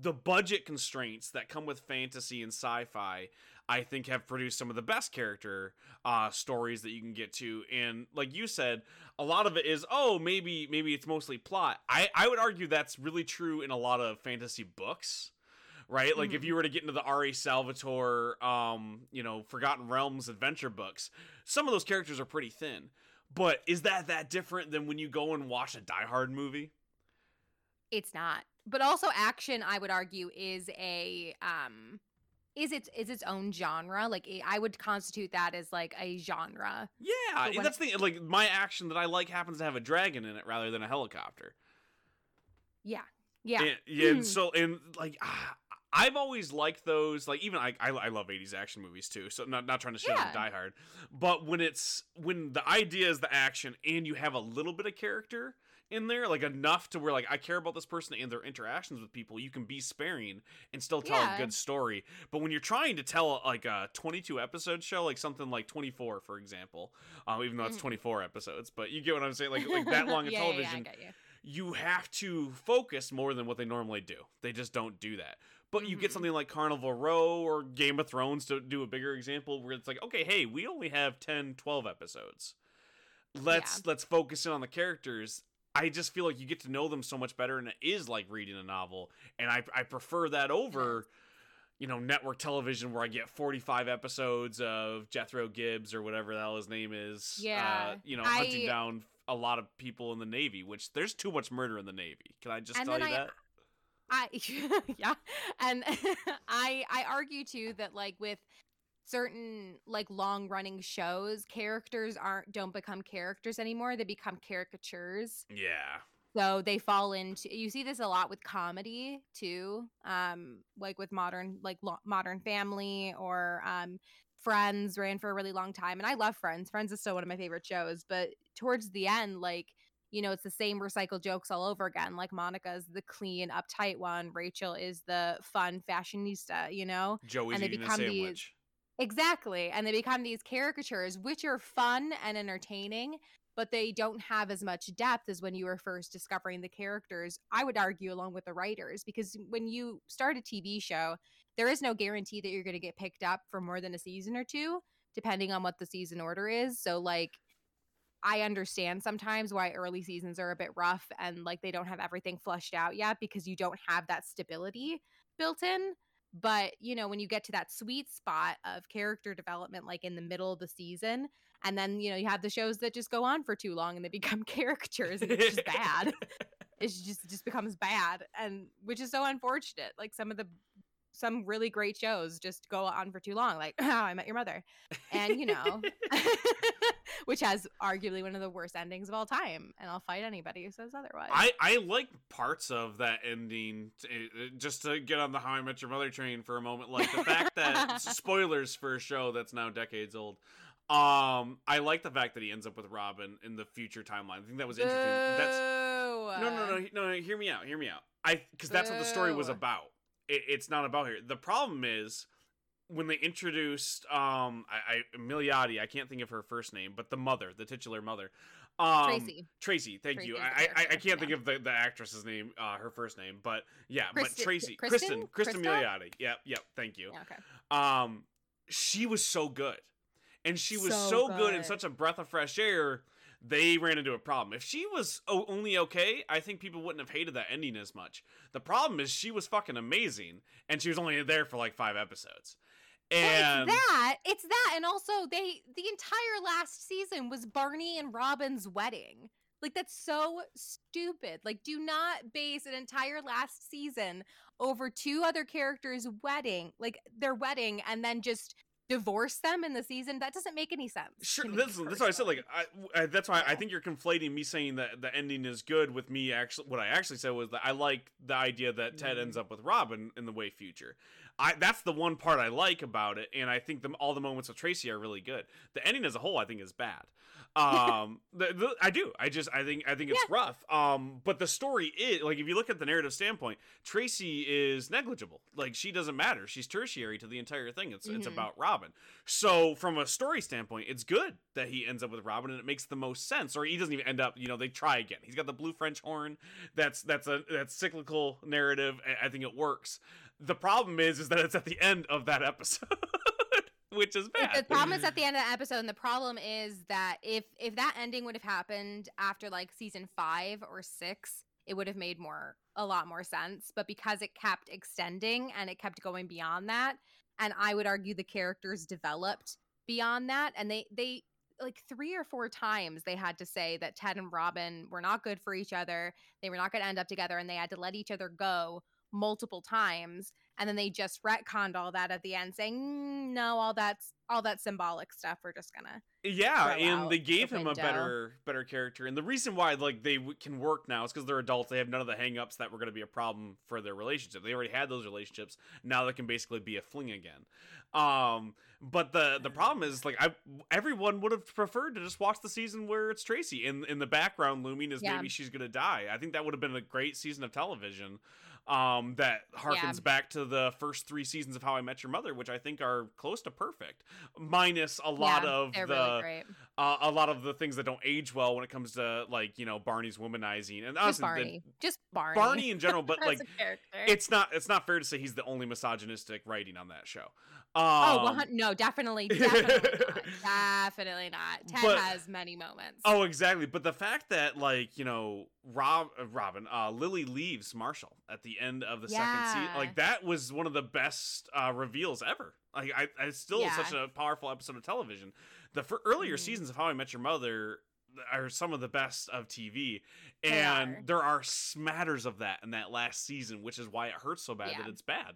S2: the budget constraints that come with fantasy and sci-fi i think have produced some of the best character uh stories that you can get to. And like you said a lot of it is oh maybe maybe it's mostly plot. I i would argue that's really true in a lot of fantasy books right like if
S1: Mhm.
S2: you were to get into the R.A. salvatore um you know forgotten realms adventure books some of those characters are pretty thin but is that that different than when you go and watch a die hard movie
S1: it's not but also action i would argue is a um is its is its own genre like i would constitute that as like a genre
S2: Yeah,
S1: But
S2: and
S1: when-
S2: that's the. Like my action that I like happens to have a dragon in it rather than a helicopter.
S1: yeah yeah
S2: and, yeah. And so and like ah, I've always liked those. Like even I, I, I love '80s action movies too. So not not trying to shit
S1: Yeah.
S2: on Die Hard, but when it's when the idea is the action and you have a little bit of character in there, like enough to where like I care about this person and their interactions with people, you can be sparing and still tell
S1: Yeah.
S2: a good story. But when you're trying to tell like a 22 episode show, like something like 24, for example, um, even though it's
S1: Mhm.
S2: 24 episodes, but you get what I'm saying, like like that long of
S1: Yeah, yeah, yeah, I
S2: television
S1: you
S2: have to focus more than what they normally do. They just don't do that. But you get
S1: Mhm.
S2: something like Carnival Row or Game of Thrones to do a bigger example where it's like, okay, hey, we only have 10, 12 episodes. Let's let's focus in on the characters. I just feel like you get to know them so much better and it is like reading a novel. And I I prefer that over you know, network television where I get 45 episodes of Jethro Gibbs or whatever the hell his name is.
S1: Yeah,
S2: Uh, you know, hunting
S1: I-
S2: down a lot of people in the Navy, which there's too much murder in the Navy. Can I just tell you
S1: I-
S2: that?
S1: I yeah, and I I argue too that like with certain like long running shows, characters aren't don't become characters anymore; they become caricatures.
S2: Yeah.
S1: So they fall into you see this a lot with comedy too, um, like with modern like lo- Modern Family or um, Friends ran for a really long time, and I love Friends. Friends is still one of my favorite shows, but towards the end, like you know, it's the same recycled jokes all over again. Like Monica's the clean, uptight one, Rachel is the fun fashionista. You know,
S2: Joey's
S1: And they
S2: eating
S1: become these-
S2: sandwich.
S1: Exactly. And they become these caricatures, which are fun and entertaining, but they don't have as much depth as when you were first discovering the characters. I would argue, along with the writers, because when you start a TV show, there is no guarantee that you're going to get picked up for more than a season or two, depending on what the season order is. So, like, I understand sometimes why early seasons are a bit rough and like they don't have everything flushed out yet because you don't have that stability built in. But, you know, when you get to that sweet spot of character development, like in the middle of the season, and then, you know, you have the shows that just go on for too long and they become caricatures and it's just bad. it just just becomes bad and which is so unfortunate like some of the some really great shows just go on for too long like how i met your mother and you know which has arguably one of the worst endings of all time and i'll fight anybody who says otherwise.
S2: I, I like parts of that ending t- uh, just to get on the how i met your mother train for a moment like the fact that spoilers for a show that's now decades old. Um i like the fact that he ends up with robin in the future timeline. I think that was interesting. That's no no no no no hear me out hear me out. I because that's what the story was about it, it's not about here the problem is when they introduced um I, I Milioti, I can't think of her first name, but the mother, the titular mother. Um
S1: tracy
S2: Tracy, thank
S1: Tracy's
S2: you. I, I I can't think of the, the actress's name, uh her first name, but yeah, but Tracy,
S1: Kristen?
S2: Kristen, Kristen
S1: Krista?
S2: Milioti. Yep, yep, thank you.
S1: yeah, okay
S2: Um she was so good. And she was so,
S1: So
S2: good. and such a breath of fresh air. They ran into a problem. If she was o- only okay, I think people wouldn't have hated that ending as much. The problem is she was fucking amazing, and she was only there for like five episodes. And
S1: well, it's that it's that and also they the entire last season was barney and robin's wedding like that's so stupid like do not base an entire last season over two other characters wedding like their wedding and then just divorce them in the season that doesn't make any sense
S2: Sure,
S1: to
S2: that's, that's why I said like I, I that's why I think you're conflating me saying that the ending is good with me actually what I actually said was that I like the idea that Ted ends mm. up with Robin in the way future. I that's the one part I like about it, and I think the, all the moments with Tracy are really good. The ending as a whole, I think, is bad. Um, the, the, I do. I just I think I think it's rough. Um, but the story is like if you look at the narrative standpoint, Tracy is negligible. Like she doesn't matter. She's tertiary to the entire thing. It's it's
S1: Mhm.
S2: about Robin. So from a story standpoint, it's good that he ends up with Robin, and it makes the most sense. Or he doesn't even end up. You know, they try again. He's got the blue French horn. That's that's a that's cyclical narrative. I- I think it works. The problem is, is that it's at the end of that episode, which is
S1: If
S2: bad.
S1: the problem is at mm. the end of the episode and the problem is that if if that ending would have happened after like season five or six it would have made more a lot more sense. But because it kept extending and it kept going beyond that and i would argue the characters developed beyond that and they they like three or four times they had to say that ted and robin were not good for each other they were not going to end up together and they had to let each other go multiple times and then they just retconned all that at the end saying "Mm, no all that's all that symbolic stuff we're just gonna
S2: Yeah, and they gave
S1: the
S2: him a better better character. And the reason why like they w- can work now is because they're adults. They have none of the hangups that were going to be a problem for their relationship. They already had those relationships. Now they can basically be a fling again. Um, but the the problem is like I everyone would have preferred to just watch the season where it's Tracy in in the background looming is
S1: Yeah.
S2: maybe she's going to die. I think that would have been a great season of television. Um, that harkens back to the first three seasons of How I Met Your Mother, which I think are close to perfect, minus a lot
S1: Yeah,
S2: of the
S1: really
S2: uh, a lot of the things that don't age well when it comes to like you know Barney's womanizing and
S1: just
S2: honestly, the-
S1: barney just barney
S2: Barney in general, but like it's not it's not fair to say he's the only misogynistic writing on that show.
S1: Oh
S2: Um,
S1: well, no definitely definitely not definitely not ted
S2: But-
S1: has many moments
S2: Oh, exactly. But the fact that like you know Rob uh, Robin uh, Lily leaves Marshall at the end of the second season, like that was one of the best uh, reveals ever. Like I, I still
S1: Yeah.
S2: such a powerful episode of television. The earlier
S1: Mhm.
S2: seasons of How I Met Your Mother are some of the best of TV, and
S1: are.
S2: there are smatters of that in that last season, which is why it hurts so bad that it's bad.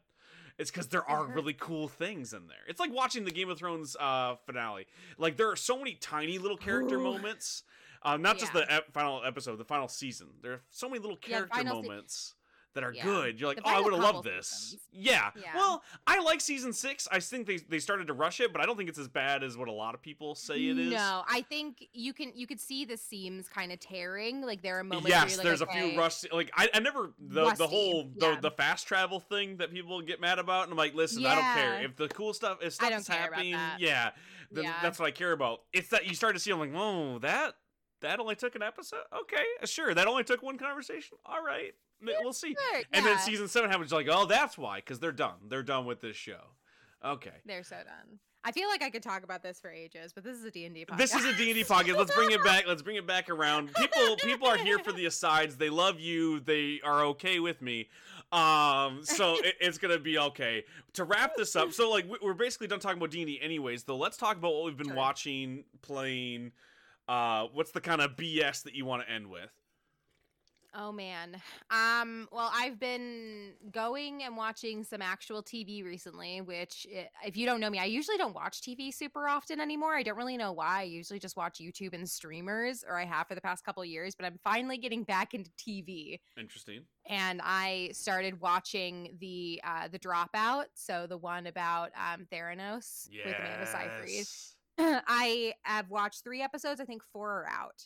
S2: It's because there are really cool things in there. It's like watching the Game of Thrones uh, finale. Like there are so many tiny little character
S1: Ooh.
S2: moments. Um, not just the ep- final episode, the final season. There are so many little
S1: Yeah,
S2: character
S1: se-
S2: moments that are
S1: Yeah.
S2: good. You're like,
S1: The
S2: oh, I would have loved this. Yeah.
S1: Yeah.
S2: Well, I like season six. I think they they started to rush it, but I don't think it's as bad as what a lot of people say it is.
S1: No, I think you can you could see the seams kind of tearing. Like there are moments.
S2: Yes,
S1: like,
S2: there's
S1: okay,
S2: a few rush. Like I, I never the the whole the,
S1: yeah.
S2: the fast travel thing that people get mad about, and I'm like, listen, I don't care if the cool stuff if stuff is happening. Yeah, then
S1: Yeah.
S2: that's what I care about. It's that you start to see. I'm like, whoa, that that only took an episode. Okay, sure, that only took one conversation. All right, we'll see.
S1: Sure,
S2: And then season seven happens. Like, oh, that's why, because they're done. They're done with this show. Okay.
S1: They're so done. I feel like I could talk about this for ages, but this is a D&D podcast.
S2: This is a D&D podcast. Let's bring it back. Let's bring it back around. People people are here for the asides. They love you. They are okay with me. Um so it, it's going to be okay. To wrap this up. So like we- we're basically done talking about D&D anyways, though. Let's talk about what we've been
S1: Sure.
S2: watching, playing. Uh what's the kind of BS that you want to end with?
S1: Oh man. Um well I've been going and watching some actual TV recently which if you don't know me I usually don't watch TV super often anymore. I don't really know why. I usually just watch YouTube and streamers or I have for the past couple years, but I'm finally getting back into TV.
S2: Interesting.
S1: And I started watching the uh the Dropout, so the one about um Theranos with Amanda Seyfried.
S2: Yes.
S1: I have watched 3 episodes. I think 4 are out.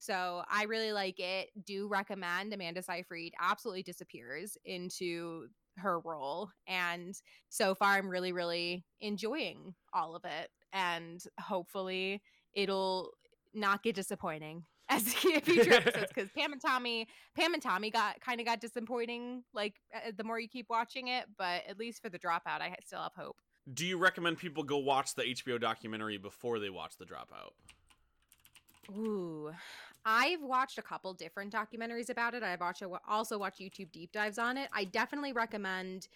S1: So I really like it. Do recommend Amanda Seyfried absolutely disappears into her role. And so far, I'm really, really enjoying all of it. And hopefully, it'll not get disappointing as the future episodes because Pam and Tommy, Pam and Tommy got kind of got disappointing. Like the more you keep watching it, but at least for the dropout, I still have hope.
S2: Do you recommend people go watch the HBO documentary before they watch The Dropout?
S1: Ooh, I've watched a couple different documentaries about it. I've watched also watched YouTube deep dives on it. I definitely recommend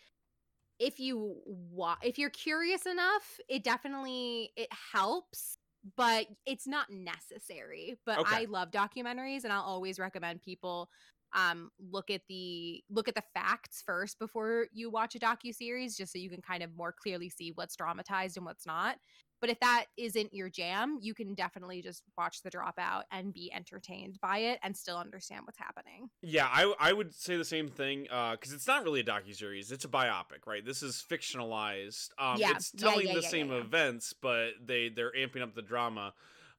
S1: if you wa- if you're curious enough, it definitely it helps, but it's not necessary. But
S2: Okay.
S1: I love documentaries and I'll always recommend people um look at the look at the facts first before you watch a docu series just so you can kind of more clearly see what's dramatized and what's not. But if that isn't your jam, you can definitely just watch the dropout and be entertained by it and still understand what's happening.
S2: Yeah, I I would say the same thing because it's not really a docu series; it's a biopic, right? This is fictionalized. Um,
S1: Yeah,
S2: it's telling
S1: yeah,
S2: the
S1: yeah,
S2: same
S1: yeah, yeah.
S2: events, but they they're amping up the drama.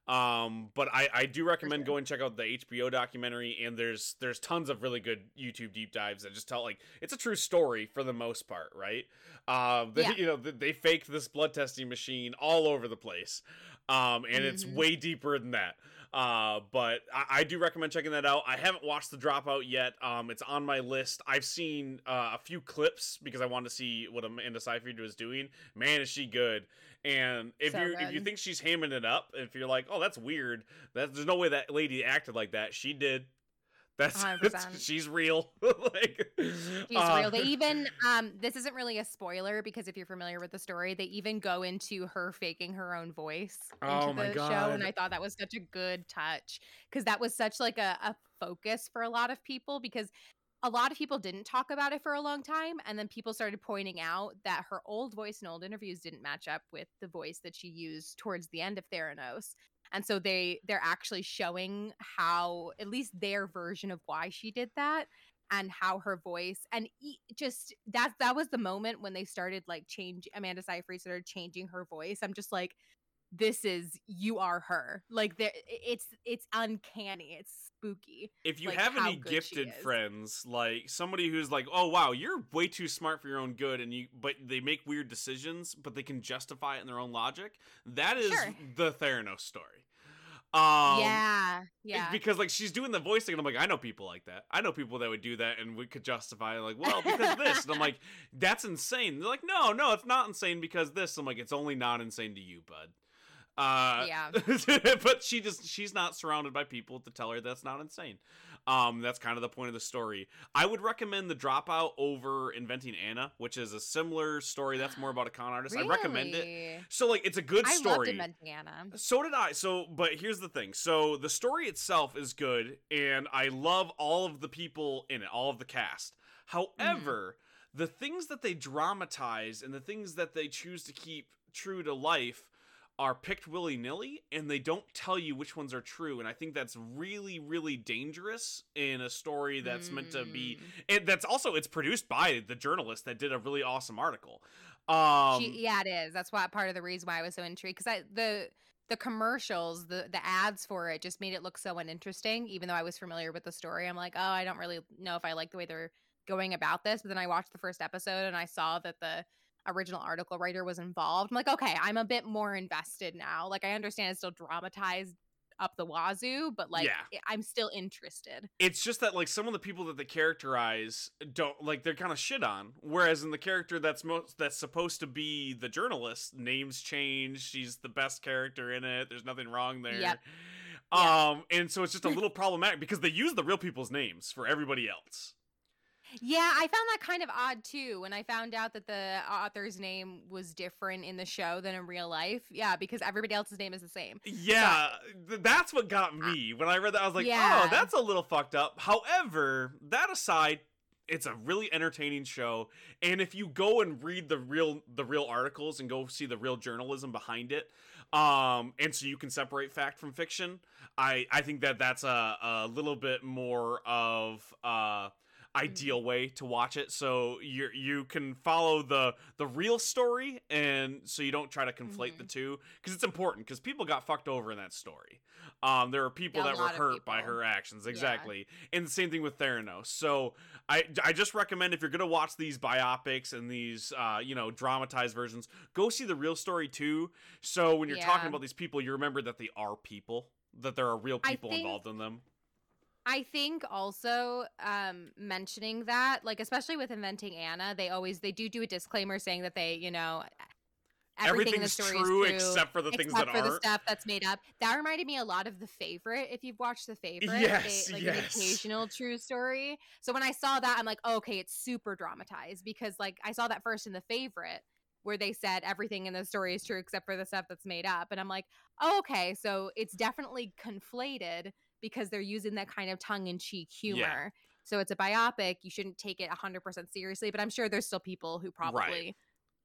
S2: Um, but I I do recommend
S1: sure.
S2: going check out the HBO documentary, and there's there's tons of really good YouTube deep dives that just tell like it's a true story for the most part, right? Um, they,
S1: Yeah.
S2: you know they, faked this blood testing machine all over the place, um, and it's
S1: Mhm.
S2: way deeper than that. Uh, but I, I do recommend checking that out. I haven't watched The Dropout yet. Um, it's on my list. I've seen uh, a few clips because I wanted to see what Amanda Seyfried was doing. Man, is she good! And if
S1: So
S2: you if you think she's hamming it up, if you're like, oh, that's weird. That there's no way that lady acted like that. She did. That's,
S1: 100%.
S2: she's real. like
S1: She's
S2: uh,
S1: real. They even um this isn't really a spoiler because if you're familiar with the story, they even go into her faking her own voice into
S2: Oh my
S1: the show. And I thought that was such a good touch because that was such like a, a focus for a lot of people because a lot of people didn't talk about it for a long time and then people started pointing out that her old voice and old interviews didn't match up with the voice that she used towards the end of Theranos and so they they're actually showing how at least their version of why she did that and how her voice and just that that was the moment when they started like change Amanda Seyfried started changing her voice. I'm just like this is you are her. Like there it's it's uncanny. It's spooky.
S2: if you
S1: like,
S2: have any gifted friends like somebody who's like oh wow you're way too smart for your own good and you but they make weird decisions but they can justify it in their own logic that is
S1: Sure.
S2: the theranos story um
S1: yeah. Yeah.
S2: because like she's doing the voice thing and i'm like i know people like that i know people that would do that and we could justify like well because of this and i'm like that's insane they're like no no it's not insane because this i'm like it's only not insane to you bud uh
S1: Yeah.
S2: but she just she's not surrounded by people to tell her that's not insane um that's kind of the point of the story i would recommend the dropout over inventing anna which is a similar story that's more about a con artist i recommend it so like it's a good story.
S1: I loved Inventing Anna.
S2: so did I. So, but here's the thing. So the story itself is good, and I love all of the people in it, all of the cast. However, the things that they dramatize and the things that they choose to keep true to life are picked willy nilly, and they don't tell you which ones are true. And I think that's really, really dangerous in a story that's meant to be.
S1: Mm.
S2: And that's also it's produced by the journalist that did a really awesome article. Um,
S1: She, yeah, it is. That's why part of the reason why I was so intrigued because I the the commercials, the the ads for it just made it look so uninteresting. Even though I was familiar with the story, I'm like, oh, I don't really know if I like the way they're going about this. But then I watched the first episode and I saw that the original article writer was involved. I'm like, okay, I'm a bit more invested now. Like I understand it's still dramatized up the wazoo, but like
S2: Yeah.
S1: I'm still interested.
S2: it's just that like some of the people that they characterize don't like they're kind of shit on whereas in the character that's most that's supposed to be the journalist names change she's the best character in it there's nothing wrong there
S1: Yep.
S2: um and so it's just a little problematic because they use the real people's names for everybody else
S1: Yeah, I found that kind of odd too when I found out that the author's name was different in the show than in real life. Yeah, because everybody else's name is the same.
S2: Yeah, th- that's what got me. When I read that, I was like,
S1: Yeah.
S2: oh, that's a little fucked up. However, that aside, it's a really entertaining show. And if you go and read the real the real articles and go see the real journalism behind it, um, and so you can separate fact from fiction, I I think that that's a, a little bit more of uh ideal way to watch it. So you you can follow the the real story and so you don't try to conflate the two because it's important because people got fucked over in that story. Um there are people
S1: Yeah,
S2: that were hurt by her actions exactly. And the same thing with theranos. So i i just recommend if you're gonna watch these biopics and these uh you know dramatized versions go see the real story too. So when you're talking about these people you remember that they are people that there are real people
S1: think-
S2: involved in them
S1: I think also um, mentioning that, like especially with inventing Anna, they always they do do a disclaimer saying that they, you know, everything in the
S2: everything's
S1: story
S2: true,
S1: is true
S2: except for the things
S1: except
S2: that
S1: for the
S2: aren't
S1: stuff that's made up. That reminded me a lot of The Favorite. If you've watched The Favorite,
S2: Yes,
S1: they, like
S2: yes.
S1: an occasional true story. So when I saw that, I'm like, oh, okay, it's super dramatized because like I saw that first in The Favorite where they said everything in the story is true except for the stuff that's made up, and I'm like, oh, okay, so it's definitely conflated because they're using that kind of tongue-in-cheek humor. So it's a biopic. You shouldn't take it 100% seriously, but I'm sure there's still people who probably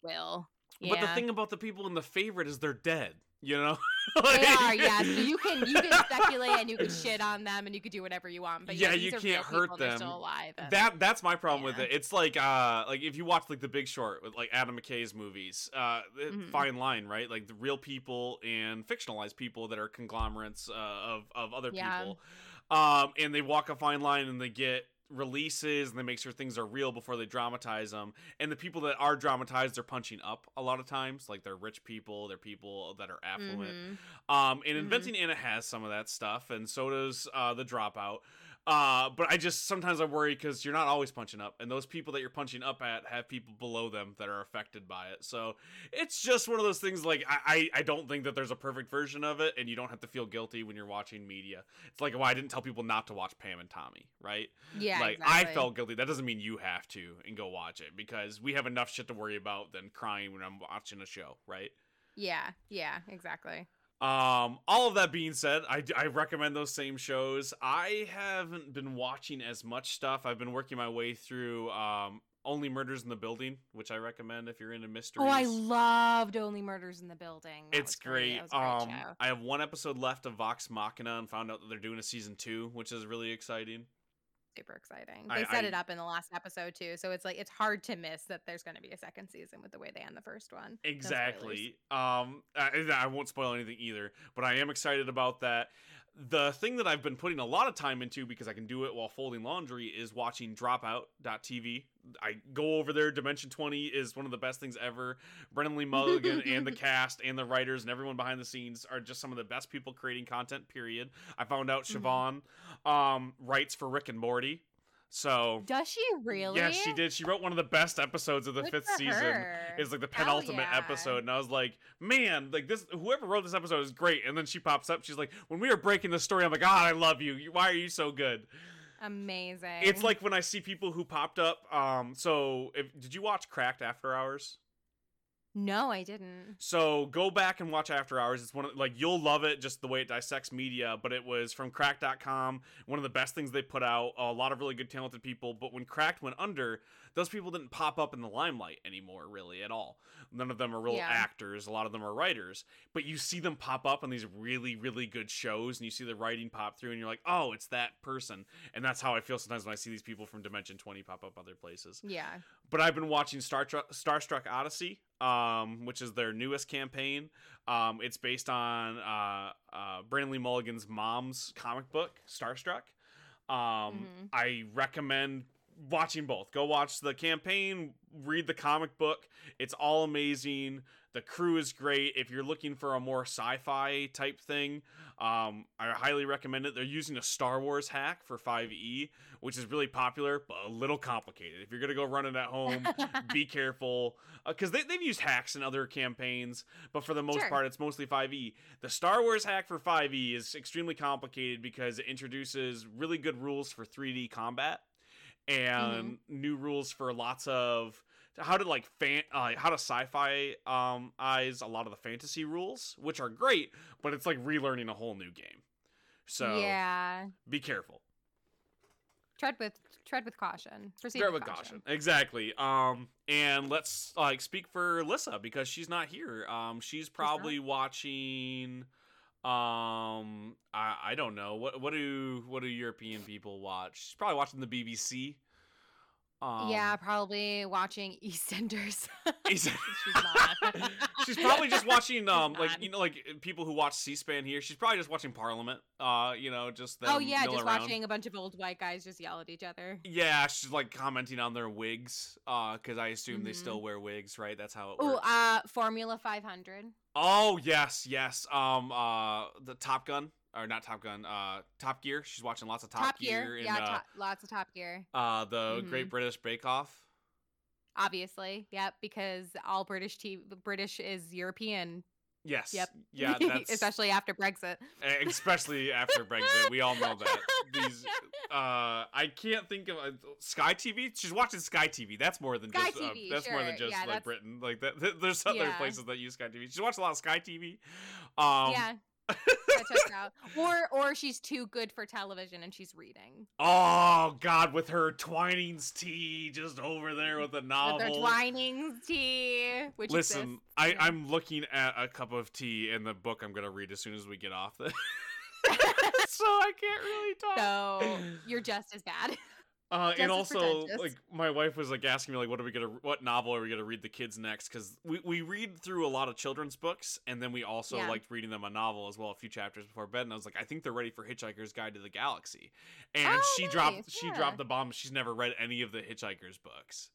S1: will.
S2: But the thing about the people in the favorite is they're dead. You know,
S1: They are, yeah. So you can you can speculate and you can shit on them and you can do whatever you want. But yeah,
S2: Yeah, you can't hurt
S1: people,
S2: them.
S1: Still alive. and-
S2: that that's my problem with it. It's like uh like if you watch like The Big Short with like Adam McKay's movies, uh
S1: Mhm.
S2: fine line, right? Like the real people and fictionalized people that are conglomerates uh, of of other
S1: Yeah.
S2: people. Um and they walk a fine line and they get releases and they make sure things are real before they dramatize them and the people that are dramatized they're punching up a lot of times like they're rich people they're people that are affluent
S1: Mhm.
S2: Um, and
S1: Mhm.
S2: Inventing Anna has some of that stuff, and so does uh, the Dropout. Uh, but I just sometimes I worry because you're not always punching up, and those people that you're punching up at have people below them that are affected by it. So it's just one of those things. Like I, I, I don't think that there's a perfect version of it, and you don't have to feel guilty when you're watching media. It's like why I didn't tell people not to watch Pam and Tommy, right?
S1: Yeah,
S2: like
S1: exactly.
S2: I felt guilty. That doesn't mean you have to and go watch it because we have enough shit to worry about than crying when I'm watching a show, right?
S1: Yeah, yeah, exactly.
S2: Um, all of that being said, I, I recommend those same shows. I haven't been watching as much stuff. I've been working my way through um, Only Murders in the Building, which I recommend if you're into mysteries.
S1: Oh, I loved Only Murders in the Building. That
S2: it's
S1: great.
S2: great.
S1: That was a great
S2: Um. I have one episode left of Vox Machina and found out that they're doing a season two, which is really exciting.
S1: Super exciting.
S2: I-
S1: They set
S2: I-
S1: it up in the last episode too, so it's like it's hard to miss that there's going to be a second season with the way they end the first one. No.
S2: Exactly. Um, I, I won't spoil anything either, but I am excited about that. The thing that I've been putting a lot of time into because I can do it while folding laundry is watching Dropout.tv. I go over there. Dimension 20 is one of the best things ever. Brennan Lee Mulligan and the cast and the writers and everyone behind the scenes are just some of the best people creating content, period. I found out
S1: Mhm.
S2: Siobhan um, writes for Rick and Morty. So,
S1: Does she really?
S2: yes, she did. She wrote one of the best episodes of the
S1: Good
S2: fifth season is like the penultimate
S1: yeah.
S2: episode and i was like man like this whoever wrote this episode is great and then she pops up she's like when we were breaking the story i'm like god i love you You- why are you so good
S1: Amazing.
S2: it's like when i see people who popped up um so if, did you watch cracked after hours
S1: no, I didn't.
S2: so go back and watch After Hours. It's one of like you'll love it just the way it dissects media. But it was from Cracked.com, one of the best things they put out. A lot of really good, talented people. But when Cracked went under, those people didn't pop up in the limelight anymore, really at all. None of them are real
S1: Yeah.
S2: actors. A lot of them are writers. But you see them pop up on these really, really good shows, and you see the writing pop through, and you're like, oh, it's that person. And that's how I feel sometimes when I see these people from Dimension 20 pop up other places
S1: Yeah.
S2: but I've been watching Star Trek, Starstruck Odyssey, um, which is their newest campaign. Um, it's based on uh, uh, Brennan Lee Mulligan's mom's comic book, Starstruck. Um,
S1: Mhm.
S2: I recommend watching both. Go watch the campaign, read the comic book. It's all amazing. The crew is great. If you're looking for a more sci-fi type thing, um, I highly recommend it. They're using a Star Wars hack for 5e, which is really popular but a little complicated. If you're gonna go run it at home, be careful because they, they've used hacks in other campaigns, but for the most
S1: Sure.
S2: part, it's mostly 5e. The Star Wars hack for 5e is extremely complicated because it introduces really good rules for 3D combat and new rules for lots of how to like fan uh, how to sci-fi um eyes a lot of the fantasy rules, which are great, but it's like relearning a whole new game. So
S1: yeah,
S2: be careful.
S1: tread with tread with caution. Proceed
S2: Tread with caution. Exactly. Um, and let's like speak for Lyssa because she's not here. Um, she's probably watching. Um, I I don't know what what do what do European people watch? She's probably watching the BBC. Um,
S1: yeah, probably watching EastEnders.
S2: She's,
S1: She's
S2: probably just watching um like you know like people who watch C-SPAN here. She's probably just watching Parliament. Uh, you know, just them
S1: oh yeah, just
S2: around.
S1: watching a bunch of old white guys just yell at each other.
S2: Yeah, she's like commenting on their wigs. Uh, because I assume they
S1: Mhm.
S2: still wear wigs, right? That's how it
S1: Oh,
S2: works.
S1: uh, Formula 500.
S2: Oh yes, yes. Um, uh, the Top Gun or not Top Gun. Uh, Top Gear. She's watching lots of Top, Gear, and
S1: yeah,
S2: uh,
S1: top, lots of Top Gear.
S2: uh, the
S1: Mhm.
S2: Great British Bake Off.
S1: Obviously, yep, because all British TV, British is European.
S2: Yes.
S1: Yep.
S2: Yeah, that's
S1: especially after Brexit.
S2: e- especially after Brexit. We all know that. These, uh, I can't think of uh, Sky TV. She's watching Sky TV. That's more than
S1: Sky
S2: just. uh,
S1: TV,
S2: that's more than just
S1: Yeah,
S2: like
S1: that's-
S2: Britain. Like that. th- There's other
S1: Yeah.
S2: places that use Sky TV. She's watched a lot of Sky TV. Um,
S1: yeah, that checks out. Or or she's too good for television and she's reading.
S2: Oh God, with her Twinings tea just over there with the
S1: With
S2: novel.
S1: their Twinings tea, which
S2: Listen,
S1: exists,
S2: I, I'm looking at a cup of tea in the book I'm gonna read as soon as we get off the. so I can't really talk.
S1: so you're just as bad.
S2: Uh, and also, like my wife was like asking me, like, what are we gonna, what novel are we gonna read the kids next? Because we we read through a lot of children's books, and then we also
S1: Yeah.
S2: liked reading them a novel as well, a few chapters before bed. And I was like, I think they're ready for Hitchhiker's Guide to the Galaxy. And
S1: Oh,
S2: she dropped,
S1: nice,
S2: she dropped the bomb. She's never read any of the Hitchhiker's books.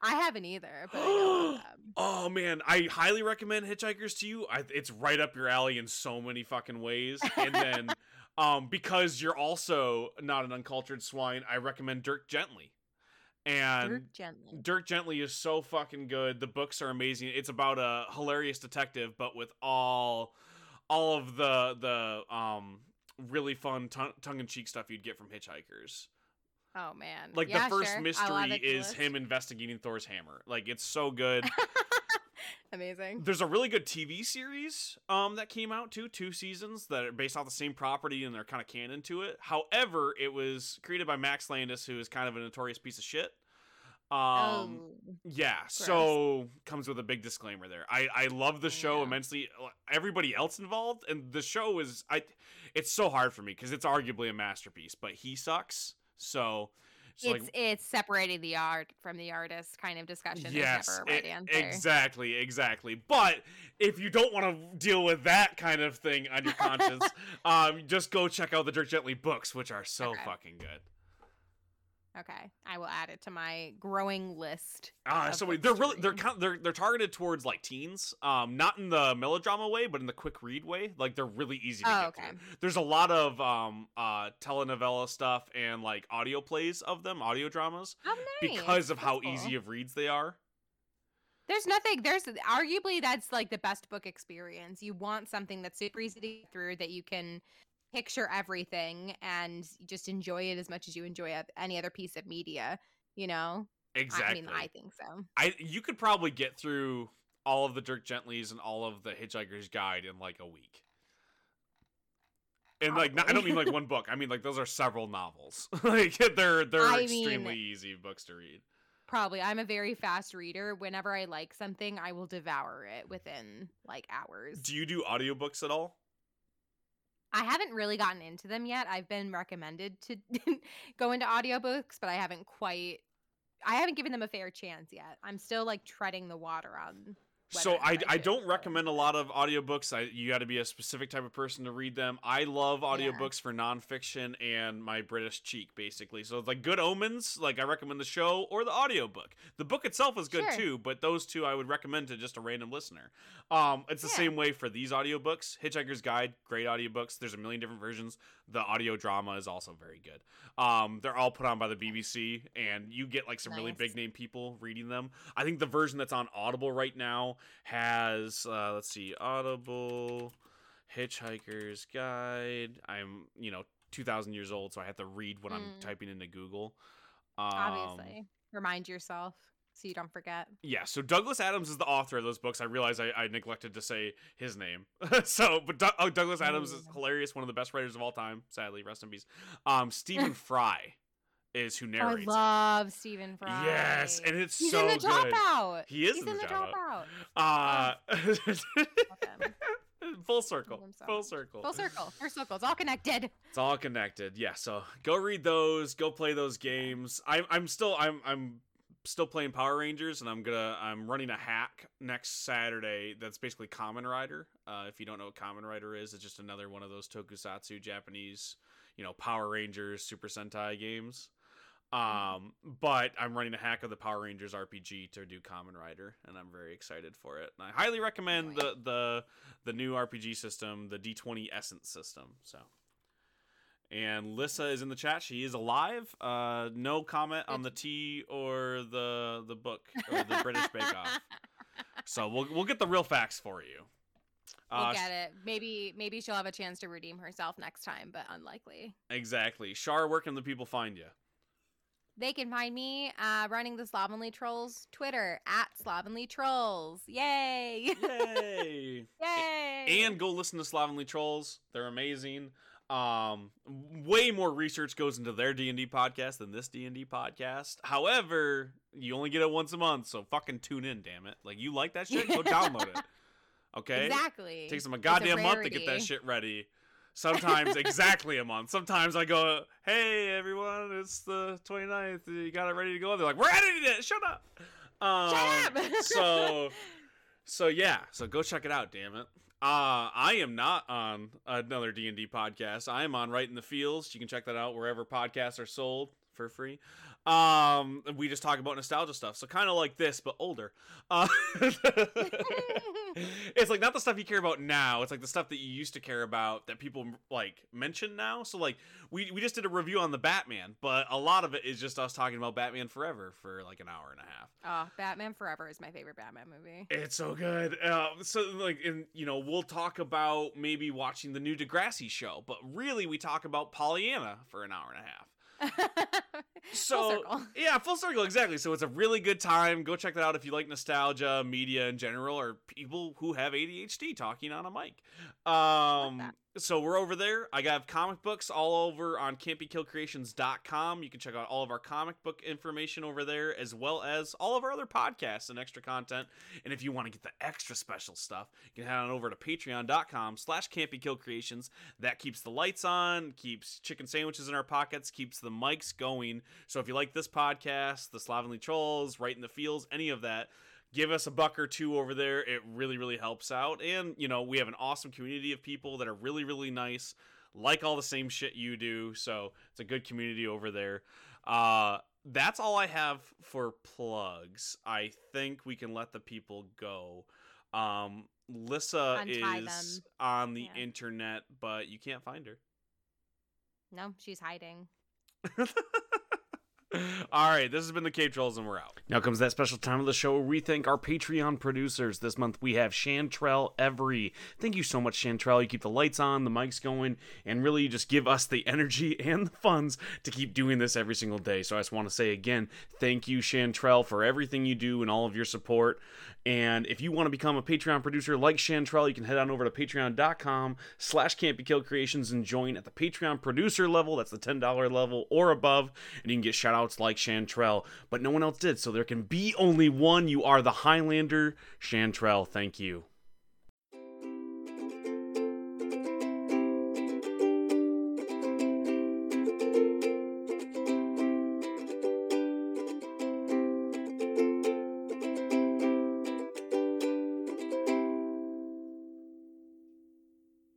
S1: I haven't either, but I know them.
S2: Oh man, I highly recommend Hitchhikers to you. I, it's right up your alley in so many fucking ways. And then, um, because you're also not an uncultured swine, I recommend Dirk Gently. And
S1: Dirk gently.
S2: Dirk Gently is so fucking good. The books are amazing. It's about a hilarious detective, but with all all of the the um really fun tongue in cheek stuff you'd get from Hitchhikers.
S1: Oh man.
S2: Like
S1: Yeah,
S2: the first
S1: sure.
S2: Mystery
S1: add it to the
S2: is
S1: list.
S2: him investigating Thor's hammer. Like it's so good.
S1: Amazing.
S2: There's a really good TV series um that came out too, two seasons that are based off the same property and they're kind of canon to it. However, it was created by Max Landis, who is kind of a notorious piece of shit. Um,
S1: oh.
S2: yeah, so comes with a big disclaimer there. I I love the show
S1: Yeah.
S2: immensely. Everybody else involved, and the show is I. It's so hard for me because it's arguably a masterpiece, but he sucks. So it's,
S1: It's
S2: like
S1: it's separating the art from the artist kind of discussion.
S2: yes,
S1: right answer.
S2: exactly, exactly. But if you don't want to deal with that kind of thing on your conscience, um, just go check out the Dirk Gently books, which are so
S1: Okay.
S2: fucking good.
S1: Okay, I will add it to my growing list.
S2: Ah,
S1: of
S2: so. They're really they're kind they're they're targeted towards like teens. Um, not in the melodrama way, but in the quick read way. Like they're really easy to
S1: Oh,
S2: get
S1: okay.
S2: through. There's a lot of um uh telenovela stuff and like audio plays of them, audio dramas,
S1: Oh, nice.
S2: because of how
S1: That's
S2: easy of reads they are.
S1: There's nothing. There's arguably that's like the best book experience. You want something that's super easy to get through that you can picture everything and just enjoy it as much as you enjoy any other piece of media. You know.
S2: Exactly.
S1: I mean, I think so.
S2: I you could probably get through all of the Dirk Gentlys and all of the Hitchhiker's Guide in like a week. And like, not, I don't mean like one book. I mean like those are several novels. like they're they're
S1: I
S2: extremely
S1: mean-
S2: easy books to read.
S1: Probably. I'm a very fast reader. Whenever I like something, I will devour it within like hours.
S2: Do you do audiobooks at all?
S1: I haven't really gotten into them yet. I've been recommended to go into audiobooks, but I haven't quite I haven't given them a fair chance yet. I'm still like treading the water on
S2: So I, I don't recommend a lot of audiobooks. I you got to be a specific type of person to read them. I love audiobooks for nonfiction and my British cheek basically. So like Good Omens, like I recommend the show or the audiobook. The book itself is good
S1: Sure.
S2: too, but those two I would recommend to just a random listener. Um it's the
S1: Yeah.
S2: same way for these audiobooks. Hitchhiker's Guide, great audiobooks. There's a million different versions. The audio drama is also very good. Um they're all put on by the BBC and you get like some really big name people reading them. I think the version that's on Audible right now has uh, let's see audible hitchhiker's guide i'm you know 2000 years old so i have to read what i'm
S1: Mm.
S2: typing into google Um,
S1: Obviously, remind yourself so you don't forget.
S2: Yeah, so Douglas Adams is the author of those books. I realize I, I neglected to say his name. so, but Du- oh, Douglas Adams is
S1: Oh.
S2: hilarious, one of the best writers of all time. Sadly, rest in peace. Um, Stephen Fry is who
S1: Oh, I
S2: narrates. it.
S1: love Stephen Fry.
S2: Yes, and it's
S1: He's
S2: so
S1: in the
S2: good.
S1: dropout.
S2: He is
S1: He's
S2: in the dropout.
S1: dropout.
S2: Uh, full circle.
S1: Love
S2: Full circle.
S1: Full circle. Full circle. It's all connected.
S2: It's all connected. Yeah. So go read those. Go play those games. I'm I'm still I'm I'm still playing Power Rangers, and I'm gonna I'm running a hack next Saturday. That's basically Kamen Rider. Uh, if you don't know what Kamen Rider is, it's just another one of those Tokusatsu Japanese, you know, Power Rangers Super Sentai games. Um, but I'm running a hack of the Power Rangers RPG to do Kamen Rider, and I'm very excited for it. And I highly recommend the the the new RPG system, the D20 Essence system. So. And Lyssa is in the chat. She is alive. Uh, no comment on the tea or the the book or the British Bake Off. So we'll we'll get the real facts for you.
S1: We'll
S2: Uh,
S1: get it. Maybe maybe she'll have a chance to redeem herself next time, but unlikely.
S2: Exactly. Shar, where can the people find you?
S1: They can find me uh, running the Slovenly Trolls Twitter at Slovenly Trolls. Yay!
S2: Yay!
S1: Yay!
S2: and go listen to Slovenly Trolls. They're amazing. Um, way more research goes into their D and D podcast than this D and D podcast. However, you only get it once a month, so fucking tune in, damn it! Like you like that shit, go download it. Okay,
S1: exactly.
S2: takes them a goddamn month to get that shit ready. Sometimes exactly a month. Sometimes I go, "Hey everyone, it's the 29th. You got it ready to go?" They're like, "We're editing it. Shut up." Um,
S1: Shut up!
S2: so so yeah so go check it out damn it uh i am not on another d&d podcast i am on right in the fields you can check that out wherever podcasts are sold for free um we just talk about nostalgia stuff so kind of like this but older uh it's like not the stuff you care about now it's like the stuff that you used to care about that people like mention now so like we, we just did a review on the batman but a lot of it is just us talking about batman forever for like an hour and a half
S1: oh, Batman Forever is my favorite Batman movie.
S2: it's so good. Uh, so like, and you know, we'll talk about maybe watching the new Degrassi show, but really, we talk about Pollyanna for an hour and a half. So
S1: Full
S2: yeah, full circle exactly. So it's a really good time. Go check that out if you like nostalgia, media in general, or people who have ADHD talking on a mic. Um. So we're over there. I got comic books all over on cantbekilledcreations.com. You can check out all of our comic book information over there, as well as all of our other podcasts and extra content. And if you want to get the extra special stuff, you can head on over to patreon.com slash cantbekilledcreations. That keeps the lights on, keeps chicken sandwiches in our pockets, keeps the mics going. So if you like this podcast, the Slovenly Trolls, Right in the Fields, any of that, give us a buck or two over there. It really, really helps out. And, you know, we have an awesome community of people that are really, really nice, like all the same shit you do. So it's a good community over there. Uh, that's all I have for plugs. I think we can let the people go. Um, Lyssa
S1: Untie
S2: is
S1: them.
S2: on the
S1: Yeah.
S2: internet, but you can't find her.
S1: no, she's hiding.
S2: All right, this has been the Cave Trulls, and we're out. Now comes that special time of the show where we thank our Patreon producers. This month we have Chantrell Every. Thank you so much, Chantrell. You keep the lights on, the mics going, and really just give us the energy and the funds to keep doing this every single day. So I just want to say again, thank you, Chantrell, for everything you do and all of your support. And if you want to become a Patreon producer like Chantrell, you can head on over to patreon.com slash cantbekilledcreations and join at the Patreon producer level. That's the $10 level or above. And you can get shout outs like Chantrell. But no one else did, so there can be only one. You are the Highlander. Chantrell, thank you.